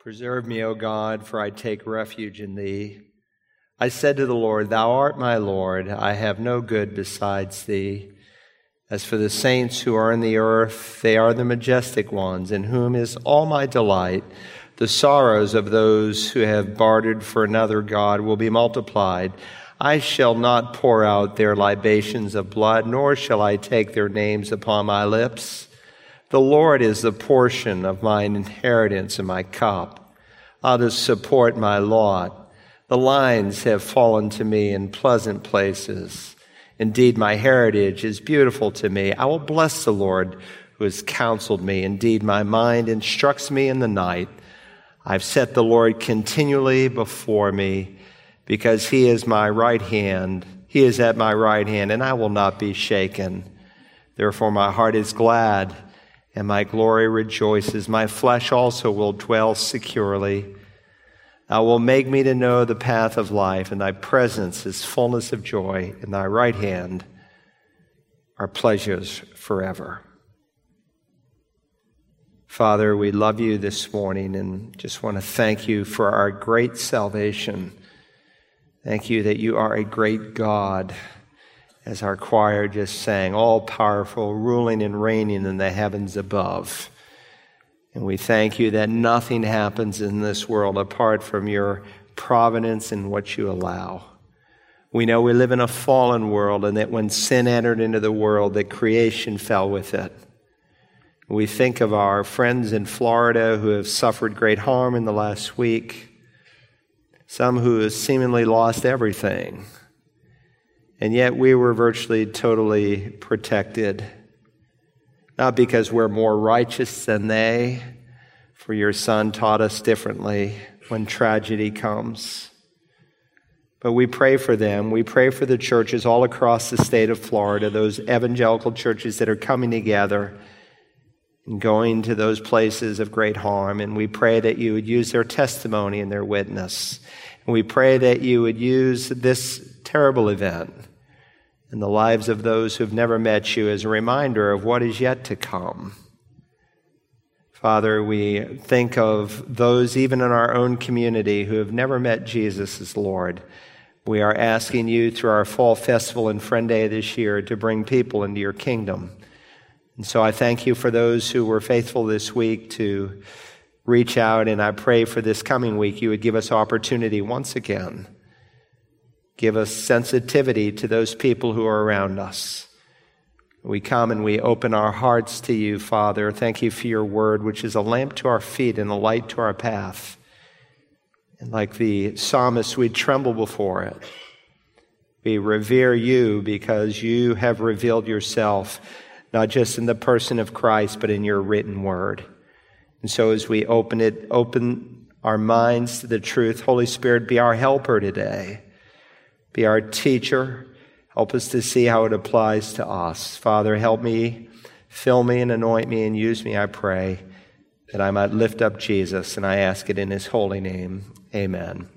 Preserve me, O God, for I take refuge in thee. I said to the Lord, Thou art my Lord, I have no good besides thee. As for the saints who are in the earth, they are the majestic ones, in whom is all my delight. The sorrows of those who have bartered for another God will be multiplied. I shall not pour out their libations of blood, nor shall I take their names upon my lips. The Lord is the portion of mine inheritance and my cup. I'll support my lot. The lines have fallen to me in pleasant places. Indeed, my heritage is beautiful to me. I will bless the Lord who has counseled me. Indeed, my mind instructs me in the night. I've set the Lord continually before me because he is my right hand. He is at my right hand, and I will not be shaken. Therefore, my heart is glad and my glory rejoices. My flesh also will dwell securely. Thou wilt make me to know the path of life, and thy presence is fullness of joy. In thy right hand are pleasures forever. Father, we love you this morning and just want to thank you for our great salvation. Thank you that you are a great God as our choir just sang, all powerful, ruling and reigning in the heavens above. And we thank you that nothing happens in this world apart from your providence and what you allow. We know we live in a fallen world and that when sin entered into the world, that creation fell with it. We think of our friends in Florida who have suffered great harm in the last week, some who have seemingly lost everything and yet we were virtually totally protected. Not because we're more righteous than they, for your son taught us differently when tragedy comes. But we pray for them. We pray for the churches all across the state of Florida, those evangelical churches that are coming together and going to those places of great harm. And we pray that you would use their testimony and their witness. And we pray that you would use this terrible event and the lives of those who've never met you as a reminder of what is yet to come. Father, we think of those even in our own community who have never met Jesus as Lord. We are asking you through our fall festival and friend day this year to bring people into your kingdom. And so I thank you for those who were faithful this week to reach out, and I pray for this coming week you would give us opportunity once again Give us sensitivity to those people who are around us. We come and we open our hearts to you, Father. Thank you for your word, which is a lamp to our feet and a light to our path. And like the psalmist, we tremble before it. We revere you because you have revealed yourself, not just in the person of Christ, but in your written word. And so as we open it, open our minds to the truth, Holy Spirit, be our helper today. Be our teacher. Help us to see how it applies to us. Father, help me, fill me and anoint me and use me, I pray, that I might lift up Jesus. And I ask it in his holy name. Amen.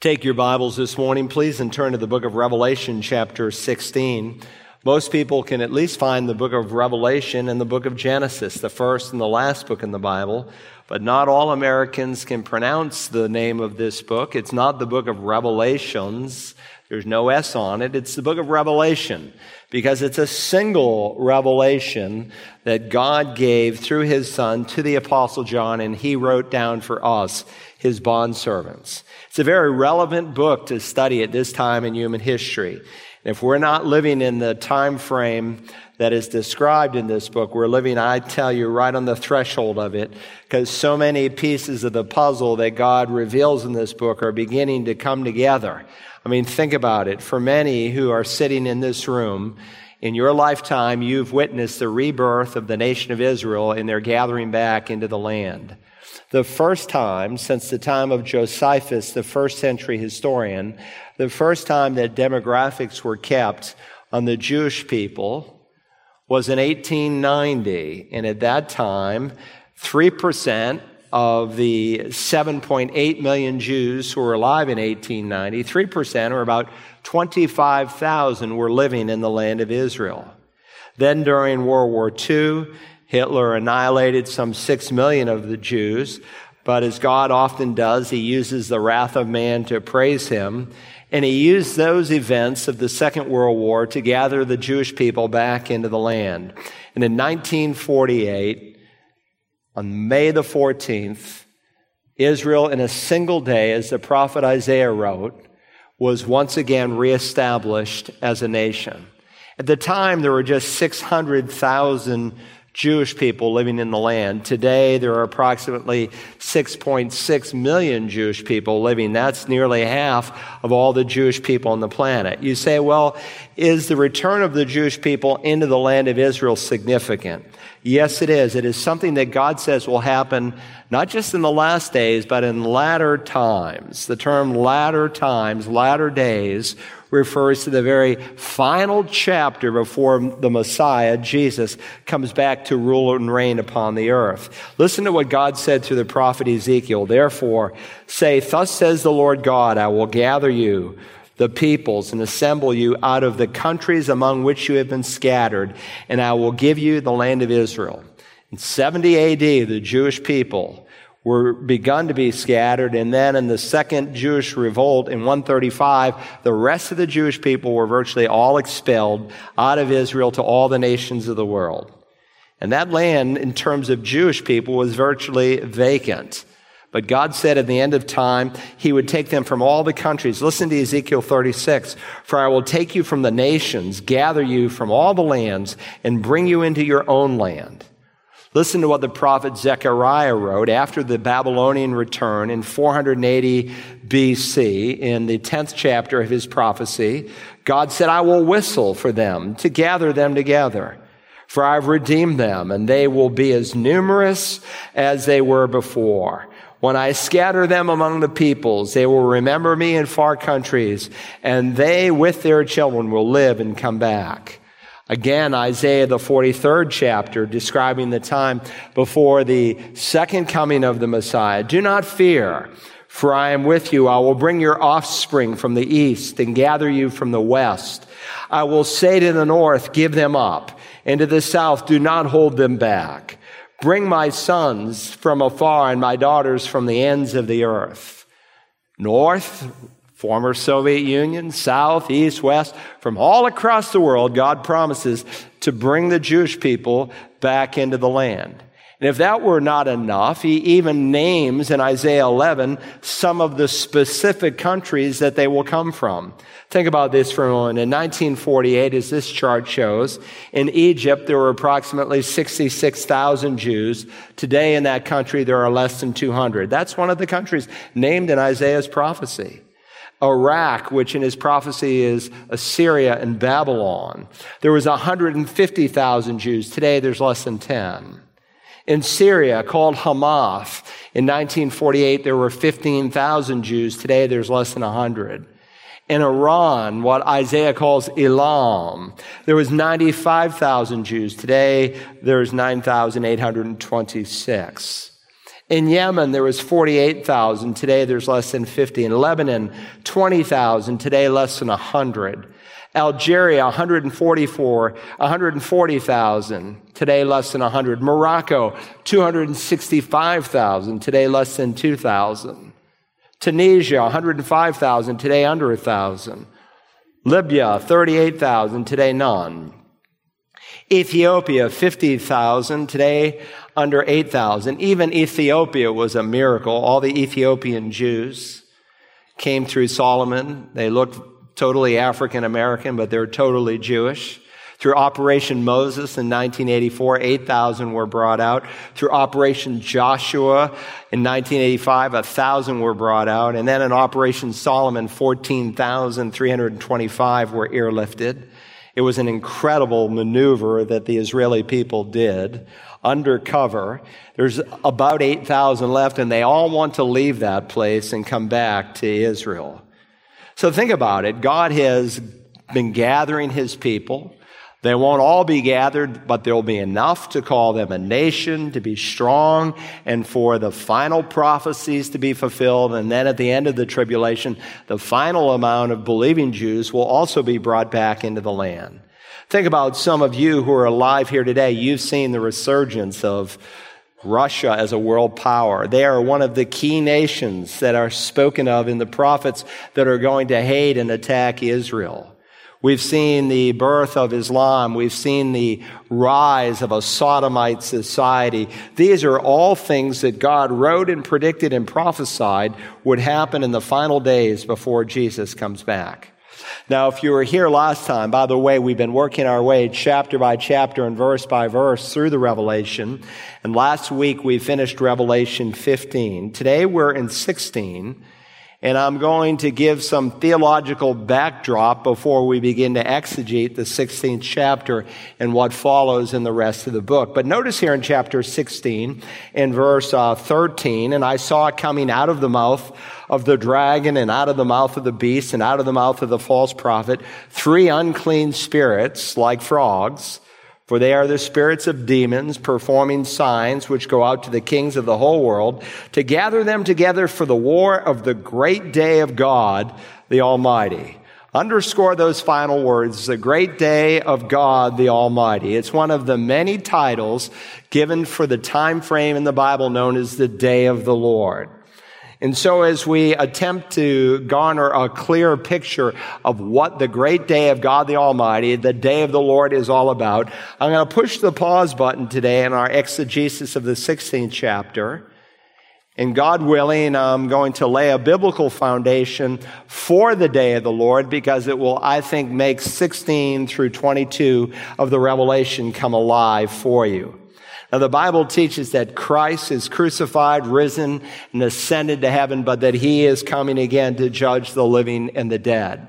Take your Bibles this morning, please, and turn to the book of Revelation, chapter 16. Most people can at least find the book of Revelation and the book of Genesis, the first and the last book in the Bible but not all Americans can pronounce the name of this book. It's not the book of Revelations. There's no S on it. It's the book of Revelation because it's a single revelation that God gave through his son to the apostle John and he wrote down for us, his bondservants. It's a very relevant book to study at this time in human history. And If we're not living in the time frame that is described in this book. We're living, I tell you, right on the threshold of it because so many pieces of the puzzle that God reveals in this book are beginning to come together. I mean, think about it. For many who are sitting in this room, in your lifetime, you've witnessed the rebirth of the nation of Israel and their gathering back into the land. The first time since the time of Josephus, the first century historian, the first time that demographics were kept on the Jewish people was in 1890. And at that time, 3% of the 7.8 million Jews who were alive in 1890, 3%, or about 25,000, were living in the land of Israel. Then during World War II, Hitler annihilated some 6 million of the Jews. But as God often does, he uses the wrath of man to praise him. And he used those events of the Second World War to gather the Jewish people back into the land. And in 1948, on May the 14th, Israel, in a single day, as the prophet Isaiah wrote, was once again reestablished as a nation. At the time, there were just 600,000 Jewish people living in the land. Today, there are approximately 6.6 million Jewish people living. That's nearly half of all the Jewish people on the planet. You say, well, is the return of the Jewish people into the land of Israel significant? Yes, it is. It is something that God says will happen not just in the last days, but in latter times. The term latter times, latter days, refers to the very final chapter before the Messiah, Jesus, comes back to rule and reign upon the earth. Listen to what God said through the prophet Ezekiel. Therefore, say, Thus says the Lord God, I will gather you the peoples and assemble you out of the countries among which you have been scattered, and I will give you the land of Israel. In 70 AD, the Jewish people were begun to be scattered, and then in the second Jewish revolt in 135, the rest of the Jewish people were virtually all expelled out of Israel to all the nations of the world. And that land, in terms of Jewish people, was virtually vacant. But God said at the end of time, He would take them from all the countries. Listen to Ezekiel 36. For I will take you from the nations, gather you from all the lands, and bring you into your own land. Listen to what the prophet Zechariah wrote after the Babylonian return in 480 BC in the 10th chapter of his prophecy. God said, I will whistle for them to gather them together. For I've redeemed them, and they will be as numerous as they were before. When I scatter them among the peoples, they will remember me in far countries, and they with their children will live and come back. Again, Isaiah, the 43rd chapter, describing the time before the second coming of the Messiah. Do not fear, for I am with you. I will bring your offspring from the east and gather you from the west. I will say to the north, give them up, and to the south, do not hold them back. Bring my sons from afar and my daughters from the ends of the earth. North, former Soviet Union, south, east, west, from all across the world, God promises to bring the Jewish people back into the land. And if that were not enough, he even names in Isaiah 11 some of the specific countries that they will come from. Think about this for a moment. In 1948, as this chart shows, in Egypt, there were approximately 66,000 Jews. Today in that country, there are less than 200. That's one of the countries named in Isaiah's prophecy. Iraq, which in his prophecy is Assyria and Babylon. There was 150,000 Jews. Today there's less than 10. In Syria, called Hamath, in 1948, there were 15,000 Jews. Today, there's less than 100. In Iran, what Isaiah calls Elam, there was 95,000 Jews. Today, there's 9,826. In Yemen, there was 48,000. Today, there's less than 50. In Lebanon, 20,000. Today, less than 100. Algeria, 144, 140,000. Today, less than 100. Morocco, 265,000. Today, less than 2,000. Tunisia, 105,000. Today, under 1,000. Libya, 38,000. Today, none. Ethiopia, 50,000. Today, under 8,000. Even Ethiopia was a miracle. All the Ethiopian Jews came through Solomon. They looked totally African American, but they're totally Jewish. Through Operation Moses in 1984, 8,000 were brought out. Through Operation Joshua in 1985, 1,000 were brought out. And then in Operation Solomon, 14,325 were airlifted. It was an incredible maneuver that the Israeli people did undercover. There's about 8,000 left, and they all want to leave that place and come back to Israel. So think about it. God has been gathering his people. They won't all be gathered, but there'll be enough to call them a nation, to be strong, and for the final prophecies to be fulfilled. And then at the end of the tribulation, the final amount of believing Jews will also be brought back into the land. Think about some of you who are alive here today. You've seen the resurgence of Russia as a world power. They are one of the key nations that are spoken of in the prophets that are going to hate and attack Israel. We've seen the birth of Islam. We've seen the rise of a sodomite society. These are all things that God wrote and predicted and prophesied would happen in the final days before Jesus comes back. Now, if you were here last time, by the way, we've been working our way chapter by chapter and verse by verse through the Revelation. And last week we finished Revelation 15. Today we're in 16 and I'm going to give some theological backdrop before we begin to exegete the 16th chapter and what follows in the rest of the book. But notice here in chapter 16 in verse uh, 13, and I saw coming out of the mouth of the dragon and out of the mouth of the beast and out of the mouth of the false prophet, three unclean spirits like frogs for they are the spirits of demons performing signs which go out to the kings of the whole world to gather them together for the war of the great day of God, the Almighty. Underscore those final words, the great day of God the Almighty. It's one of the many titles given for the time frame in the Bible known as the day of the Lord. And so as we attempt to garner a clear picture of what the great day of God the Almighty, the day of the Lord is all about, I'm going to push the pause button today in our exegesis of the 16th chapter. And God willing, I'm going to lay a biblical foundation for the day of the Lord because it will, I think, make 16 through 22 of the Revelation come alive for you. Now, the Bible teaches that Christ is crucified, risen, and ascended to heaven, but that he is coming again to judge the living and the dead.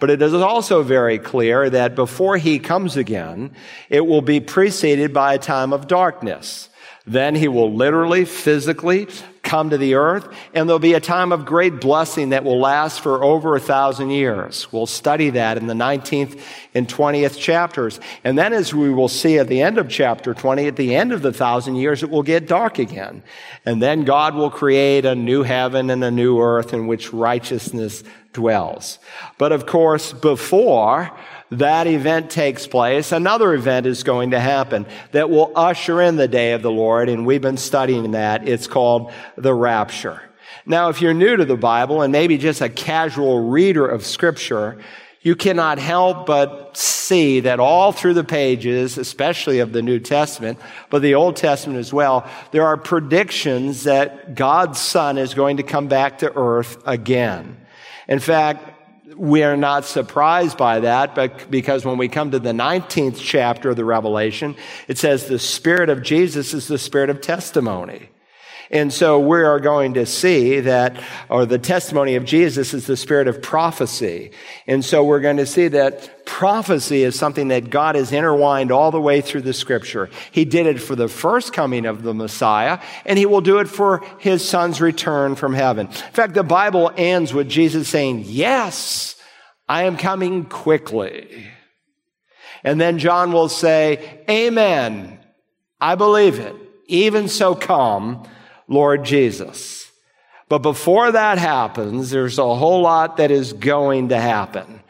But it is also very clear that before he comes again, it will be preceded by a time of darkness. Then he will literally, physically come to the earth, and there'll be a time of great blessing that will last for over a thousand years. We'll study that in the 19th and 20th chapters. And then, as we will see at the end of chapter 20, at the end of the thousand years, it will get dark again. And then God will create a new heaven and a new earth in which righteousness dwells. But of course, before that event takes place, another event is going to happen that will usher in the day of the Lord, and we've been studying that. It's called the rapture. Now, if you're new to the Bible and maybe just a casual reader of Scripture, you cannot help but see that all through the pages, especially of the New Testament, but the Old Testament as well, there are predictions that God's Son is going to come back to earth again. In fact, we are not surprised by that, but because when we come to the 19th chapter of the Revelation, it says the Spirit of Jesus is the Spirit of testimony. And so we are going to see that, or the testimony of Jesus is the spirit of prophecy. And so we're going to see that prophecy is something that God has intertwined all the way through the scripture. He did it for the first coming of the Messiah, and he will do it for his son's return from heaven. In fact, the Bible ends with Jesus saying, yes, I am coming quickly. And then John will say, amen. I believe it. Even so come Lord Jesus. But before that happens, there's a whole lot that is going to happen.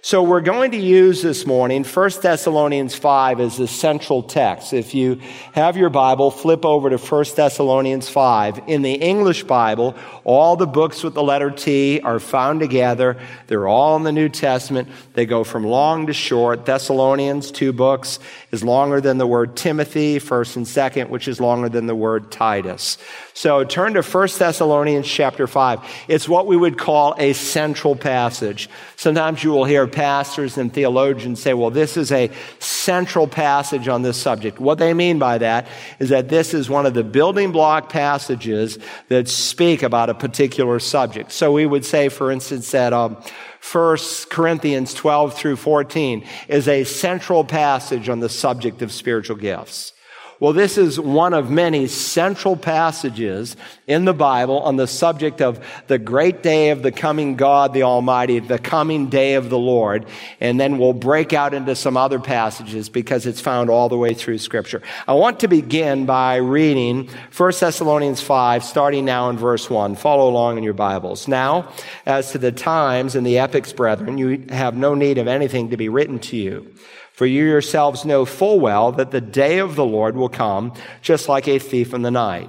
So we're going to use this morning 1 Thessalonians 5 as the central text. If you have your Bible, flip over to 1 Thessalonians 5. In the English Bible, all the books with the letter T are found together. They're all in the New Testament. They go from long to short. Thessalonians, two books, is longer than the word Timothy, first and second, which is longer than the word Titus. So turn to 1 Thessalonians chapter 5. It's what we would call a central passage. Sometimes you will hear pastors and theologians say, well, this is a central passage on this subject. What they mean by that is that this is one of the building block passages that speak about a particular subject. So we would say, for instance, that um, 1 Corinthians 12 through 14 is a central passage on the subject of spiritual gifts. Well, this is one of many central passages in the Bible on the subject of the great day of the coming God, the Almighty, the coming day of the Lord. And then we'll break out into some other passages because it's found all the way through Scripture. I want to begin by reading 1 Thessalonians 5, starting now in verse 1. Follow along in your Bibles. Now, as to the times and the epochs, brethren, you have no need of anything to be written to you For you yourselves know full well that the day of the Lord will come just like a thief in the night.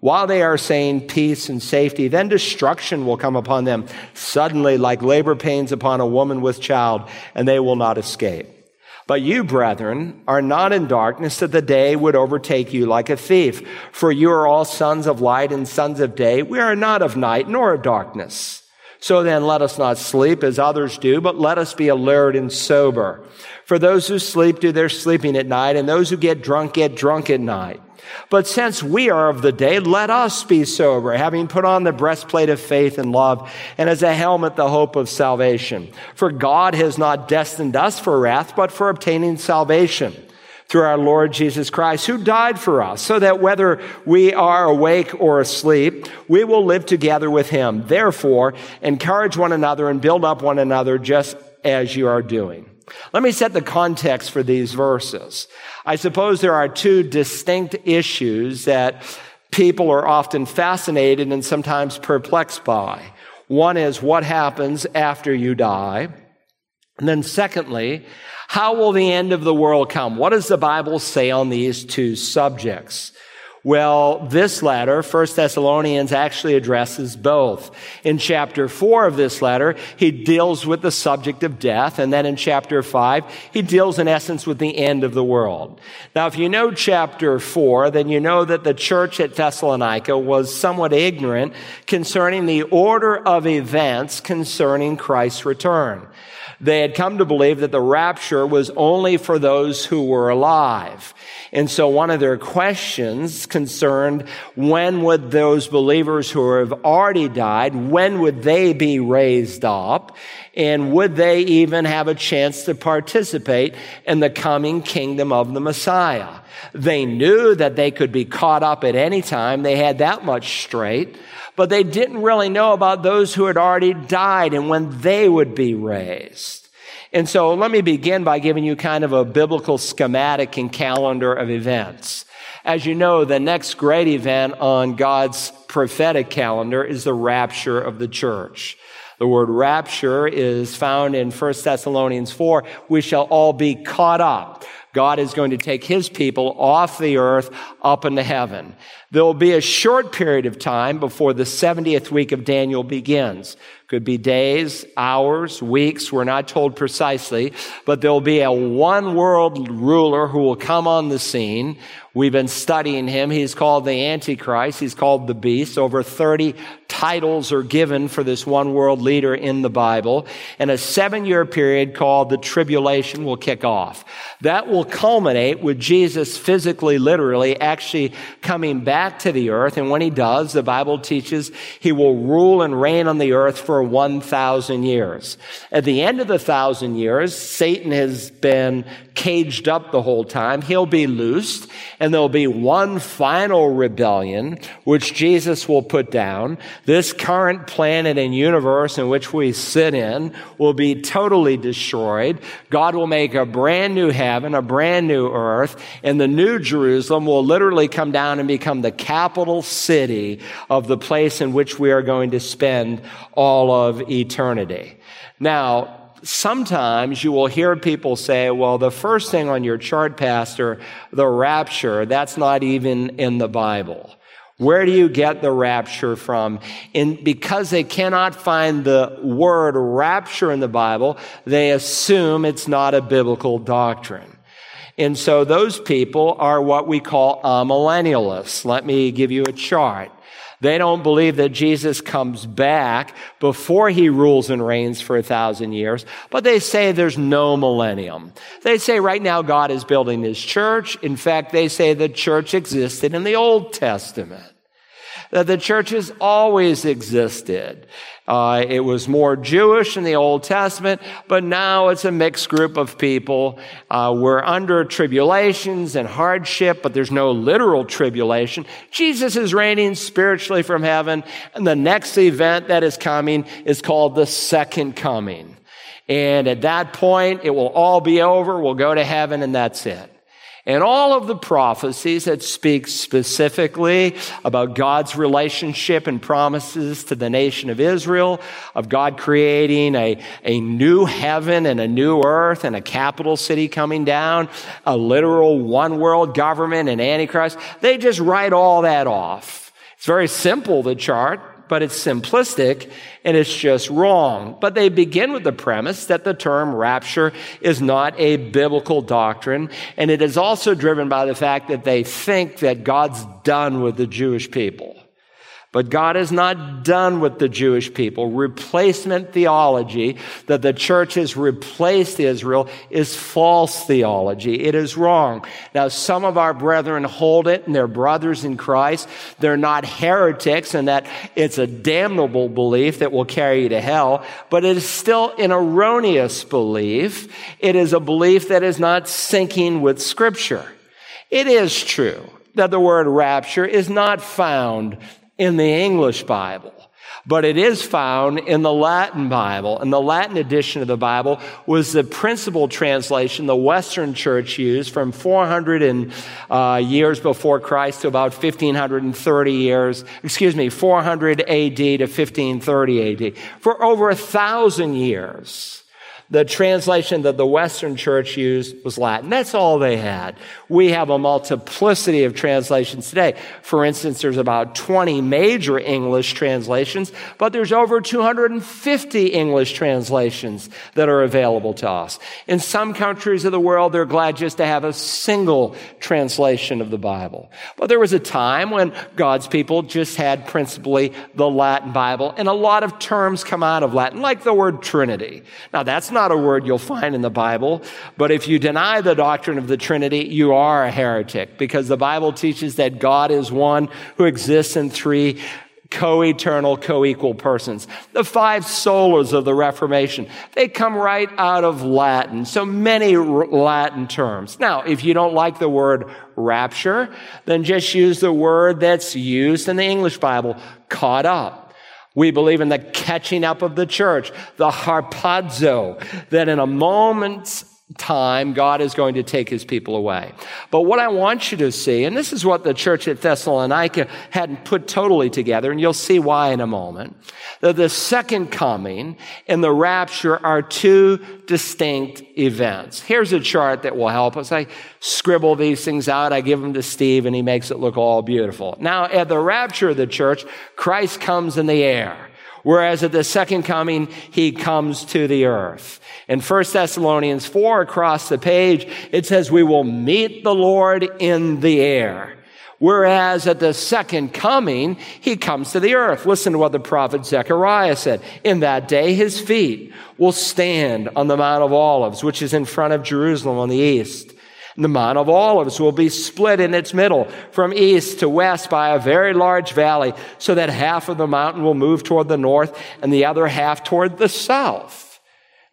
While they are saying peace and safety, then destruction will come upon them suddenly like labor pains upon a woman with child, and they will not escape. But you, brethren, are not in darkness that the day would overtake you like a thief. For you are all sons of light and sons of day. We are not of night nor of darkness. So then let us not sleep as others do, but let us be alert and sober. For those who sleep do their sleeping at night, and those who get drunk get drunk at night. But since we are of the day, let us be sober, having put on the breastplate of faith and love, and as a helmet the hope of salvation. For God has not destined us for wrath, but for obtaining salvation through our Lord Jesus Christ, who died for us, so that whether we are awake or asleep, we will live together with him. Therefore, encourage one another and build up one another just as you are doing. Let me set the context for these verses. I suppose there are two distinct issues that people are often fascinated and sometimes perplexed by. One is what happens after you die. And then secondly, how will the end of the world come? What does the Bible say on these two subjects? Well, this letter, 1 Thessalonians, actually addresses both. In chapter 4 of this letter, he deals with the subject of death, and then in chapter 5, he deals in essence with the end of the world. Now, if you know chapter 4, then you know that the church at Thessalonica was somewhat ignorant concerning the order of events concerning Christ's return. They had come to believe that the rapture was only for those who were alive. And so one of their questions concerned when would those believers who have already died, when would they be raised up? And would they even have a chance to participate in the coming kingdom of the Messiah? They knew that they could be caught up at any time. They had that much straight but they didn't really know about those who had already died and when they would be raised. And so let me begin by giving you kind of a biblical schematic and calendar of events. As you know, the next great event on God's prophetic calendar is the rapture of the church. The word rapture is found in 1 Thessalonians 4. We shall all be caught up. God is going to take his people off the earth up into heaven. There will be a short period of time before the 70th week of Daniel begins. Could be days, hours, weeks. We're not told precisely, but there will be a one world ruler who will come on the scene. We've been studying him. He's called the Antichrist. He's called the Beast. Over 30 titles are given for this one world leader in the Bible. And a seven year period called the tribulation will kick off. That will culminate with Jesus physically, literally, actually coming back to the earth. And when he does, the Bible teaches he will rule and reign on the earth for 1,000 years. At the end of the thousand years, Satan has been caged up the whole time. He'll be loosed and there'll be one final rebellion, which Jesus will put down. This current planet and universe in which we sit in will be totally destroyed. God will make a brand new heaven, a brand new earth, and the new Jerusalem will literally come down and become the capital city of the place in which we are going to spend all of eternity. Now, sometimes you will hear people say, well, the first thing on your chart, Pastor, the rapture, that's not even in the Bible. Where do you get the rapture from? And because they cannot find the word rapture in the Bible, they assume it's not a biblical doctrine. And so those people are what we call amillennialists. Let me give you a chart. They don't believe that Jesus comes back before he rules and reigns for a thousand years, but they say there's no millennium. They say right now God is building his church. In fact, they say the church existed in the Old Testament that the church has always existed. Uh, it was more Jewish in the Old Testament, but now it's a mixed group of people. Uh, we're under tribulations and hardship, but there's no literal tribulation. Jesus is reigning spiritually from heaven, and the next event that is coming is called the second coming. And at that point, it will all be over. We'll go to heaven, and that's it. And all of the prophecies that speak specifically about God's relationship and promises to the nation of Israel, of God creating a, a new heaven and a new earth and a capital city coming down, a literal one world government and Antichrist, they just write all that off. It's very simple, the chart but it's simplistic and it's just wrong. But they begin with the premise that the term rapture is not a biblical doctrine, and it is also driven by the fact that they think that God's done with the Jewish people. But God is not done with the Jewish people. Replacement theology that the church has replaced Israel is false theology. It is wrong. Now, some of our brethren hold it and they're brothers in Christ. They're not heretics and that it's a damnable belief that will carry you to hell, but it is still an erroneous belief. It is a belief that is not syncing with scripture. It is true that the word rapture is not found in the English Bible, but it is found in the Latin Bible. And the Latin edition of the Bible was the principal translation the Western Church used from 400 and, uh, years before Christ to about 1530 years, excuse me, 400 AD to 1530 AD. For over a thousand years the translation that the Western church used was Latin. That's all they had. We have a multiplicity of translations today. For instance, there's about 20 major English translations, but there's over 250 English translations that are available to us. In some countries of the world, they're glad just to have a single translation of the Bible. But there was a time when God's people just had principally the Latin Bible, and a lot of terms come out of Latin, like the word Trinity. Now, that's not not a word you'll find in the Bible, but if you deny the doctrine of the Trinity, you are a heretic because the Bible teaches that God is one who exists in three co-eternal, co-equal persons. The five solas of the Reformation, they come right out of Latin. So many Latin terms. Now, if you don't like the word rapture, then just use the word that's used in the English Bible, caught up. We believe in the catching up of the church, the harpazo, that in a moment's time, God is going to take his people away. But what I want you to see, and this is what the church at Thessalonica hadn't put totally together, and you'll see why in a moment, that the second coming and the rapture are two distinct events. Here's a chart that will help us. I scribble these things out. I give them to Steve and he makes it look all beautiful. Now, at the rapture of the church, Christ comes in the air. Whereas at the second coming, he comes to the earth. In 1 Thessalonians 4 across the page, it says, we will meet the Lord in the air. Whereas at the second coming, he comes to the earth. Listen to what the prophet Zechariah said. In that day, his feet will stand on the Mount of Olives, which is in front of Jerusalem on the east. The Mount of Olives will be split in its middle from east to west by a very large valley so that half of the mountain will move toward the north and the other half toward the south.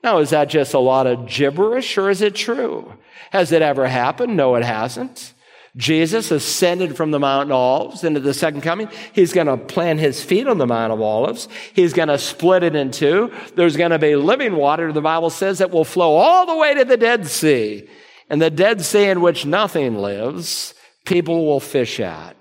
Now, is that just a lot of gibberish or is it true? Has it ever happened? No, it hasn't. Jesus ascended from the Mount of Olives into the second coming. He's going to plant his feet on the Mount of Olives. He's going to split it in two. There's going to be living water, the Bible says, that will flow all the way to the Dead Sea. And the Dead Sea in which nothing lives, people will fish at.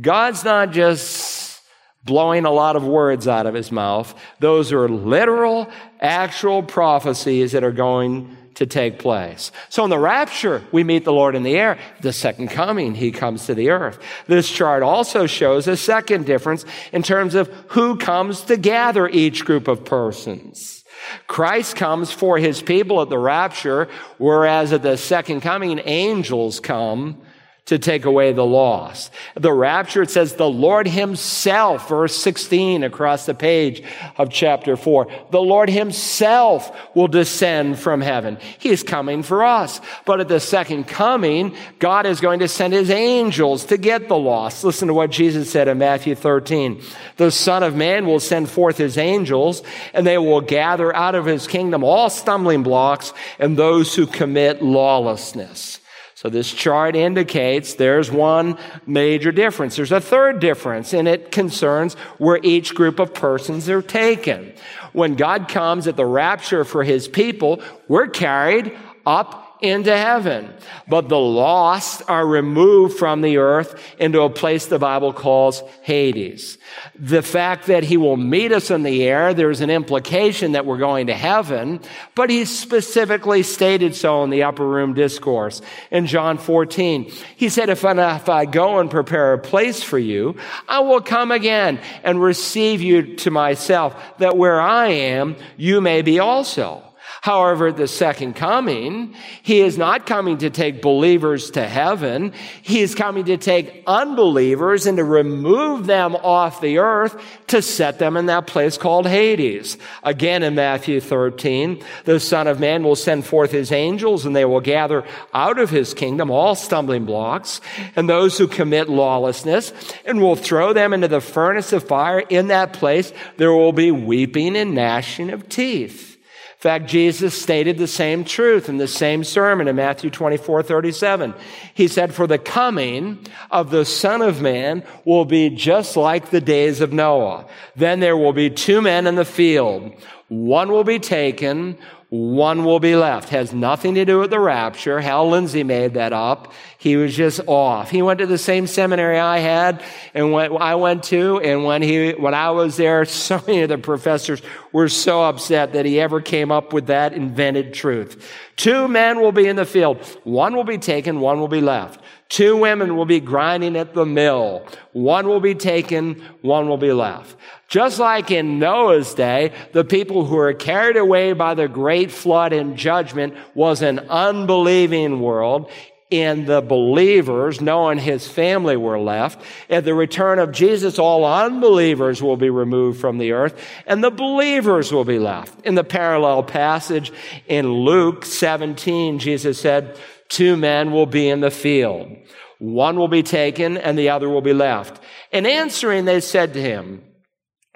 God's not just blowing a lot of words out of his mouth. Those are literal, actual prophecies that are going to take place. So in the rapture, we meet the Lord in the air. The second coming, he comes to the earth. This chart also shows a second difference in terms of who comes to gather each group of persons. Christ comes for his people at the rapture, whereas at the second coming, angels come to take away the loss. The rapture, it says the Lord himself, verse 16 across the page of chapter 4. The Lord himself will descend from heaven. He is coming for us. But at the second coming, God is going to send his angels to get the lost. Listen to what Jesus said in Matthew 13. The Son of Man will send forth his angels and they will gather out of his kingdom all stumbling blocks and those who commit lawlessness. So this chart indicates there's one major difference. There's a third difference, and it concerns where each group of persons are taken. When God comes at the rapture for his people, we're carried up into heaven. But the lost are removed from the earth into a place the Bible calls Hades. The fact that he will meet us in the air, there's an implication that we're going to heaven, but he specifically stated so in the upper room discourse in John 14. He said, if I go and prepare a place for you, I will come again and receive you to myself, that where I am, you may be also. However, the second coming, he is not coming to take believers to heaven. He is coming to take unbelievers and to remove them off the earth to set them in that place called Hades. Again, in Matthew 13, the Son of Man will send forth his angels and they will gather out of his kingdom all stumbling blocks and those who commit lawlessness and will throw them into the furnace of fire. In that place, there will be weeping and gnashing of teeth. In fact, Jesus stated the same truth in the same sermon in Matthew 24, 37. He said, For the coming of the Son of Man will be just like the days of Noah. Then there will be two men in the field. One will be taken, one will be left. Has nothing to do with the rapture. Hal Lindsey made that up. He was just off. He went to the same seminary I had and when I went to. And when he, when I was there, so many of the professors were so upset that he ever came up with that invented truth. Two men will be in the field. One will be taken, one will be left. Two women will be grinding at the mill. One will be taken, one will be left. Just like in Noah's day, the people who were carried away by the great flood and judgment was an unbelieving world. And the believers, Noah and his family were left. At the return of Jesus, all unbelievers will be removed from the earth and the believers will be left. In the parallel passage in Luke 17, Jesus said, two men will be in the field. One will be taken and the other will be left. In answering, they said to him,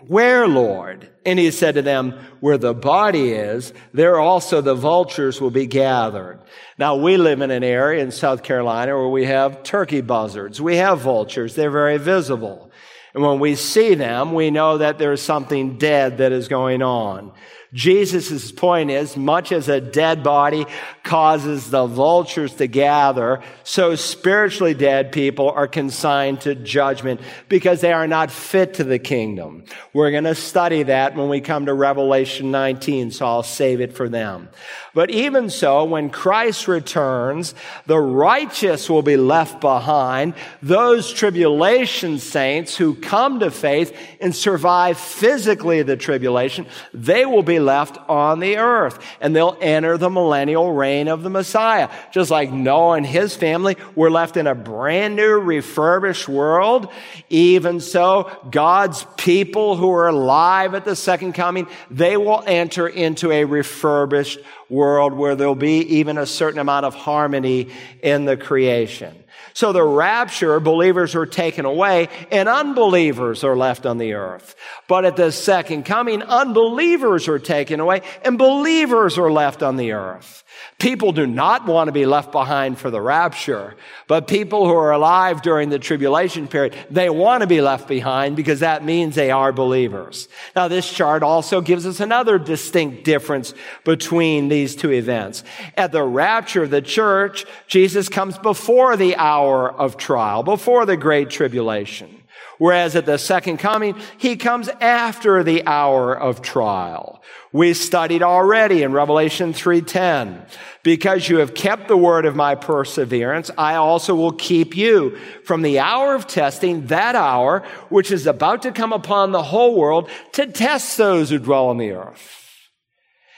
where, Lord? And he said to them, Where the body is, there also the vultures will be gathered. Now, we live in an area in South Carolina where we have turkey buzzards. We have vultures. They're very visible. And when we see them, we know that there's something dead that is going on. Jesus' point is, much as a dead body causes the vultures to gather, so spiritually dead people are consigned to judgment because they are not fit to the kingdom. We're going to study that when we come to Revelation 19, so I'll save it for them. But even so, when Christ returns, the righteous will be left behind. Those tribulation saints who come to faith and survive physically the tribulation, they will be left on the earth and they'll enter the millennial reign of the Messiah. Just like Noah and his family were left in a brand new refurbished world. Even so, God's people who are alive at the second coming, they will enter into a refurbished world where there'll be even a certain amount of harmony in the creation. So the rapture, believers are taken away and unbelievers are left on the earth. But at the second coming, unbelievers are taken away and believers are left on the earth. People do not want to be left behind for the rapture, but people who are alive during the tribulation period, they want to be left behind because that means they are believers. Now, this chart also gives us another distinct difference between these two events. At the rapture of the church, Jesus comes before the hour of trial, before the great tribulation. Whereas at the second coming, he comes after the hour of trial. We studied already in Revelation 3:10. Because you have kept the word of my perseverance, I also will keep you from the hour of testing, that hour which is about to come upon the whole world to test those who dwell on the earth.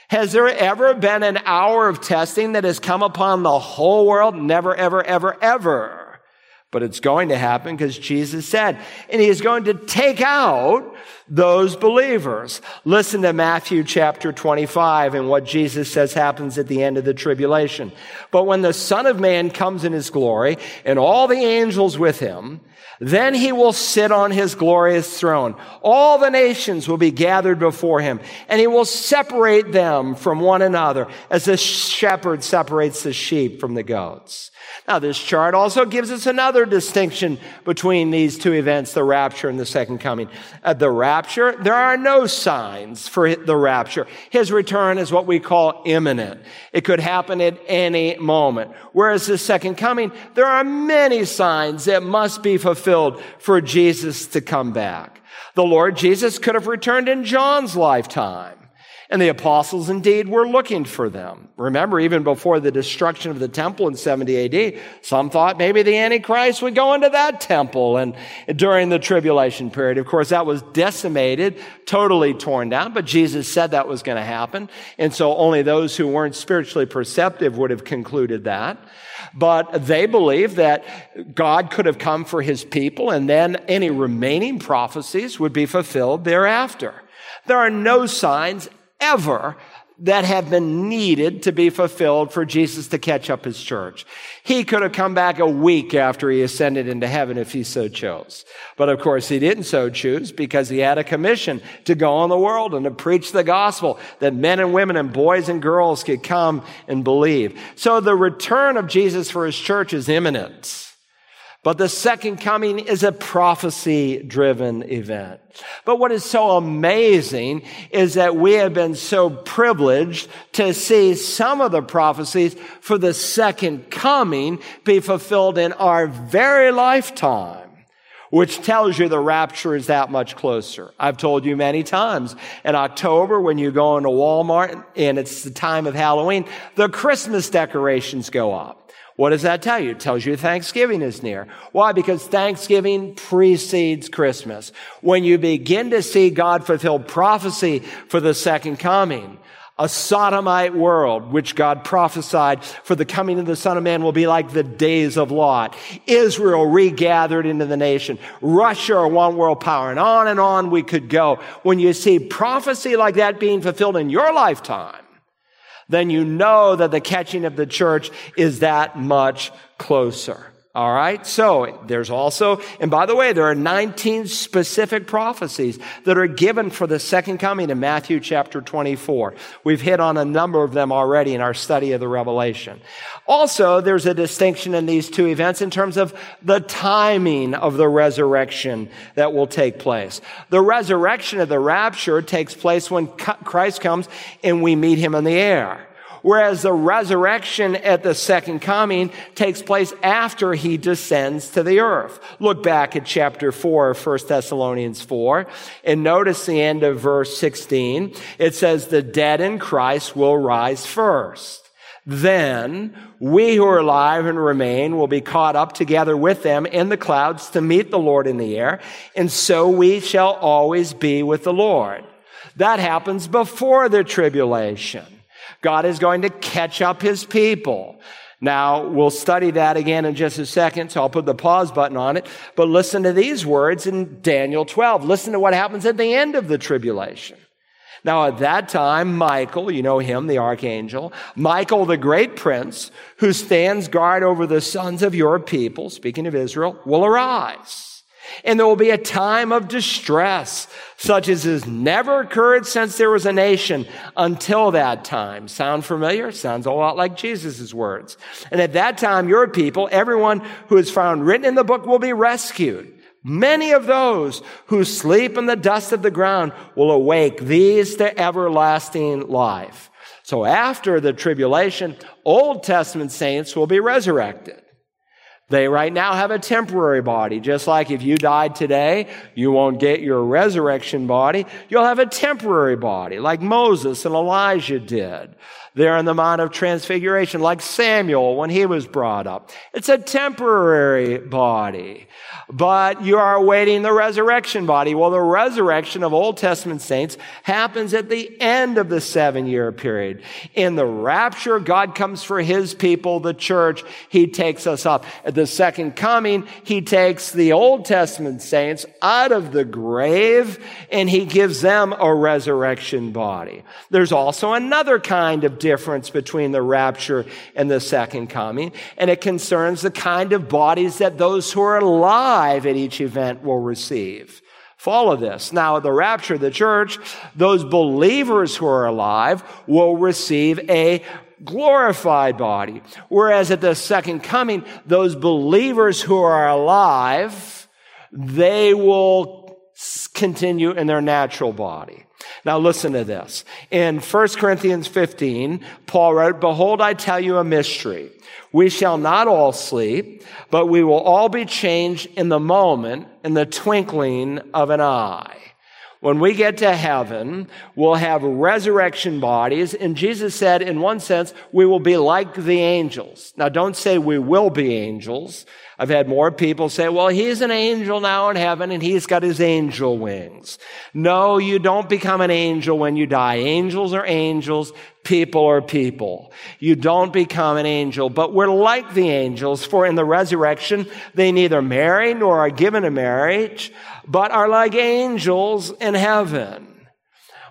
Has there ever been an hour of testing that has come upon the whole world? Never, ever, ever, ever. But it's going to happen because Jesus said, and he is going to take out those believers. Listen to Matthew chapter 25 and what Jesus says happens at the end of the tribulation. But when the Son of Man comes in his glory and all the angels with him, then he will sit on his glorious throne. All the nations will be gathered before him, and he will separate them from one another as a shepherd separates the sheep from the goats. Now, this chart also gives us another another distinction between these two events, the rapture and the second coming. At the rapture, there are no signs for the rapture. His return is what we call imminent. It could happen at any moment. Whereas the second coming, there are many signs that must be fulfilled for Jesus to come back. The Lord Jesus could have returned in John's lifetime. And the apostles indeed were looking for them. Remember, even before the destruction of the temple in 70 AD, some thought maybe the Antichrist would go into that temple and during the tribulation period. Of course, that was decimated, totally torn down, but Jesus said that was going to happen. And so only those who weren't spiritually perceptive would have concluded that. But they believed that God could have come for his people and then any remaining prophecies would be fulfilled thereafter. There are no signs ever that have been needed to be fulfilled for Jesus to catch up his church. He could have come back a week after he ascended into heaven if he so chose. But of course, he didn't so choose because he had a commission to go on the world and to preach the gospel that men and women and boys and girls could come and believe. So the return of Jesus for his church is imminent. But the second coming is a prophecy driven event. But what is so amazing is that we have been so privileged to see some of the prophecies for the second coming be fulfilled in our very lifetime which tells you the rapture is that much closer. I've told you many times in October when you go into Walmart and it's the time of Halloween, the Christmas decorations go up. What does that tell you? It tells you Thanksgiving is near. Why? Because Thanksgiving precedes Christmas. When you begin to see God fulfill prophecy for the second coming, a sodomite world, which God prophesied for the coming of the Son of Man will be like the days of Lot. Israel regathered into the nation. Russia, one world power. And on and on we could go. When you see prophecy like that being fulfilled in your lifetime, then you know that the catching of the church is that much closer. All right. So there's also, and by the way, there are 19 specific prophecies that are given for the second coming in Matthew chapter 24. We've hit on a number of them already in our study of the Revelation. Also, there's a distinction in these two events in terms of the timing of the resurrection that will take place. The resurrection of the rapture takes place when Christ comes and we meet him in the air. Whereas the resurrection at the second coming takes place after he descends to the earth. Look back at chapter 4 of 1 Thessalonians 4 and notice the end of verse 16. It says, the dead in Christ will rise first. Then we who are alive and remain will be caught up together with them in the clouds to meet the Lord in the air. And so we shall always be with the Lord. That happens before the tribulation. God is going to catch up his people. Now, we'll study that again in just a second, so I'll put the pause button on it. But listen to these words in Daniel 12. Listen to what happens at the end of the tribulation. Now, at that time, Michael, you know him, the archangel, Michael, the great prince, who stands guard over the sons of your people, speaking of Israel, will arise. And there will be a time of distress, such as has never occurred since there was a nation until that time. Sound familiar? Sounds a lot like Jesus' words. And at that time, your people, everyone who is found written in the book will be rescued. Many of those who sleep in the dust of the ground will awake, these to everlasting life. So after the tribulation, Old Testament saints will be resurrected. They right now have a temporary body. Just like if you died today, you won't get your resurrection body. You'll have a temporary body, like Moses and Elijah did there in the Mount of Transfiguration, like Samuel when he was brought up. It's a temporary body, but you are awaiting the resurrection body. Well, the resurrection of Old Testament saints happens at the end of the seven year period. In the rapture, God comes for his people, the church. He takes us up. At the second coming, he takes the Old Testament saints out of the grave and he gives them a resurrection body. There's also another kind of difference between the rapture and the second coming, and it concerns the kind of bodies that those who are alive at each event will receive. Follow this. Now, at the rapture of the church, those believers who are alive will receive a glorified body. Whereas at the second coming, those believers who are alive, they will continue in their natural body. Now listen to this. In 1 Corinthians 15, Paul wrote, Behold, I tell you a mystery. We shall not all sleep, but we will all be changed in the moment, in the twinkling of an eye. When we get to heaven, we'll have resurrection bodies. And Jesus said, in one sense, we will be like the angels. Now, don't say we will be angels. I've had more people say, well, he's an angel now in heaven and he's got his angel wings. No, you don't become an angel when you die. Angels are angels. People are people. You don't become an angel, but we're like the angels, for in the resurrection, they neither marry nor are given a marriage, but are like angels in heaven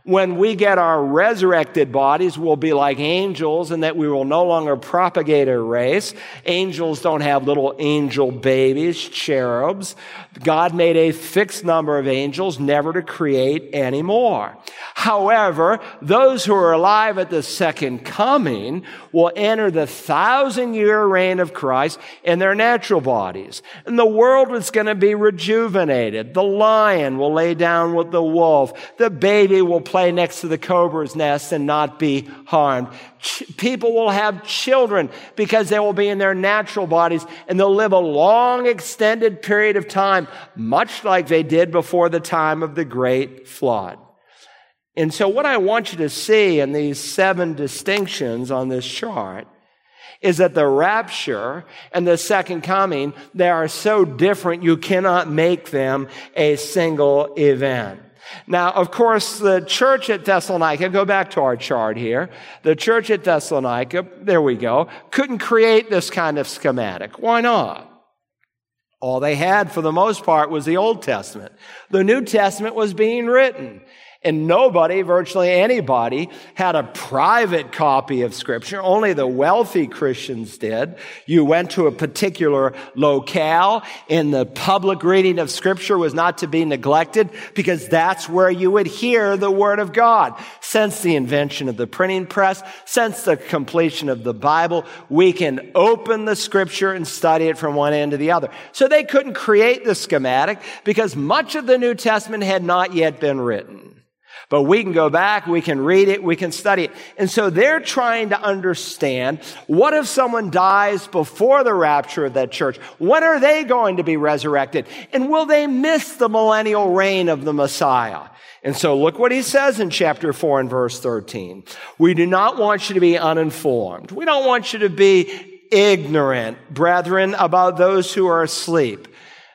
when we get our resurrected bodies, we'll be like angels and that we will no longer propagate a race. Angels don't have little angel babies, cherubs. God made a fixed number of angels never to create any more. However, those who are alive at the second coming will enter the thousand year reign of Christ in their natural bodies. And the world is going to be rejuvenated. The lion will lay down with the wolf. The baby will play next to the cobra's nest and not be harmed. Ch- people will have children because they will be in their natural bodies and they'll live a long extended period of time, much like they did before the time of the great flood. And so what I want you to see in these seven distinctions on this chart is that the rapture and the second coming, they are so different you cannot make them a single event. Now, of course, the church at Thessalonica, go back to our chart here. The church at Thessalonica, there we go, couldn't create this kind of schematic. Why not? All they had for the most part was the Old Testament. The New Testament was being written. And nobody, virtually anybody, had a private copy of scripture. Only the wealthy Christians did. You went to a particular locale and the public reading of scripture was not to be neglected because that's where you would hear the word of God. Since the invention of the printing press, since the completion of the Bible, we can open the scripture and study it from one end to the other. So they couldn't create the schematic because much of the New Testament had not yet been written. But we can go back, we can read it, we can study it. And so they're trying to understand what if someone dies before the rapture of that church? When are they going to be resurrected? And will they miss the millennial reign of the Messiah? And so look what he says in chapter 4 and verse 13. We do not want you to be uninformed. We don't want you to be ignorant, brethren, about those who are asleep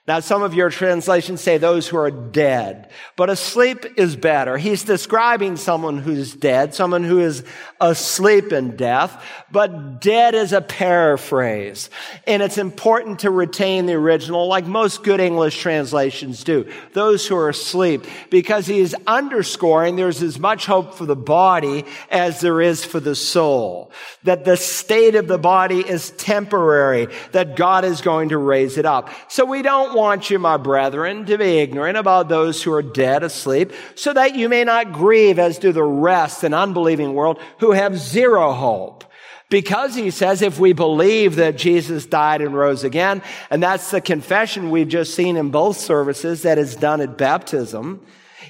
now, some of your translations say those who are dead, but asleep is better. He's describing someone who's dead, someone who is asleep in death, but dead is a paraphrase. And it's important to retain the original, like most good English translations do. Those who are asleep, because he is underscoring there's as much hope for the body as there is for the soul. That the state of the body is temporary, that God is going to raise it up. So we don't want you, my brethren, to be ignorant about those who are dead asleep, so that you may not grieve as do the rest in unbelieving world who have zero hope. Because he says if we believe that Jesus died and rose again, and that's the confession we've just seen in both services that is done at baptism,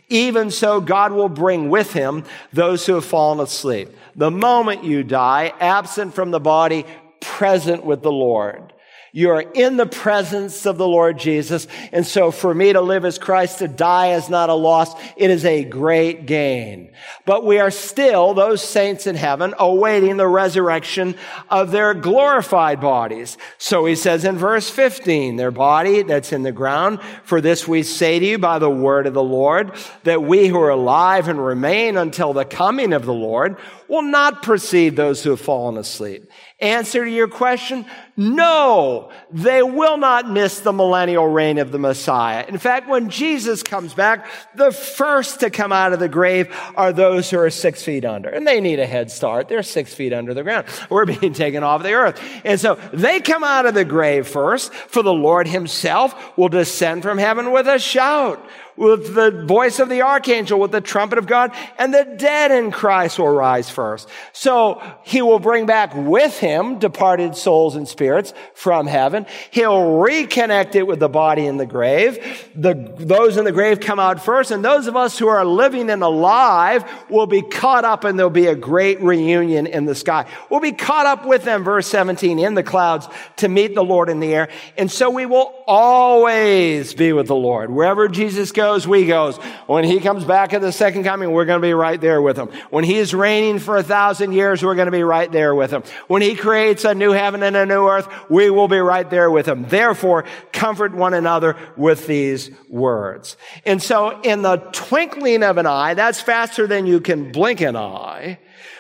even so God will bring with him those who have fallen asleep. The moment you die, absent from the body, present with the Lord. You are in the presence of the Lord Jesus. And so for me to live as Christ, to die is not a loss. It is a great gain. But we are still, those saints in heaven, awaiting the resurrection of their glorified bodies. So he says in verse 15, their body that's in the ground, for this we say to you by the word of the Lord, that we who are alive and remain until the coming of the Lord will not precede those who have fallen asleep. Answer to your question, no, they will not miss the millennial reign of the Messiah. In fact, when Jesus comes back, the first to come out of the grave are those who are six feet under. And they need a head start. They're six feet under the ground. We're being taken off the earth. And so they come out of the grave first, for the Lord himself will descend from heaven with a shout with the voice of the archangel, with the trumpet of God, and the dead in Christ will rise first. So he will bring back with him departed souls and spirits from heaven. He'll reconnect it with the body in the grave. The, those in the grave come out first, and those of us who are living and alive will be caught up and there'll be a great reunion in the sky. We'll be caught up with them, verse 17, in the clouds to meet the Lord in the air. And so we will always be with the Lord. Wherever Jesus goes, we goes. When he comes back at the second coming, we're going to be right there with him. When he is reigning for a thousand years, we're going to be right there with him. When he creates a new heaven and a new earth, we will be right there with him. Therefore, comfort one another with these words. And so in the twinkling of an eye, that's faster than you can blink an eye.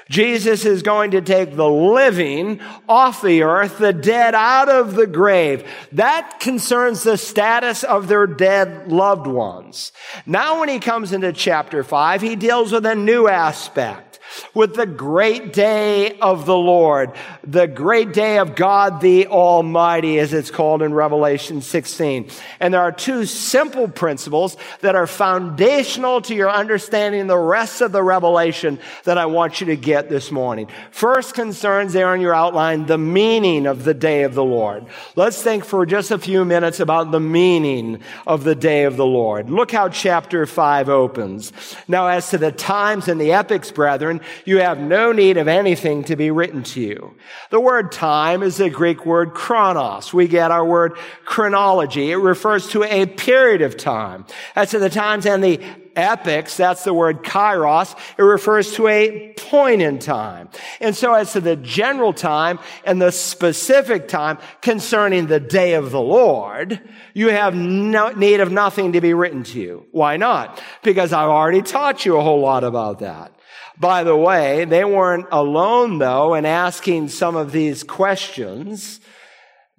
Jesus is going to take the living off the earth, the dead out of the grave. That concerns the status of their dead loved ones. Now when he comes into chapter five, he deals with a new aspect with the great day of the Lord, the great day of God the Almighty, as it's called in Revelation 16. And there are two simple principles that are foundational to your understanding the rest of the revelation that I want you to get this morning. First concerns there in your outline the meaning of the day of the Lord. Let's think for just a few minutes about the meaning of the day of the Lord. Look how chapter 5 opens. Now, as to the times and the epochs, brethren, you have no need of anything to be written to you. The word time is the Greek word chronos. We get our word chronology. It refers to a period of time. As to the times and the epochs, that's the word kairos, it refers to a point in time. And so as to the general time and the specific time concerning the day of the Lord, you have no need of nothing to be written to you. Why not? Because I've already taught you a whole lot about that. By the way, they weren't alone though in asking some of these questions.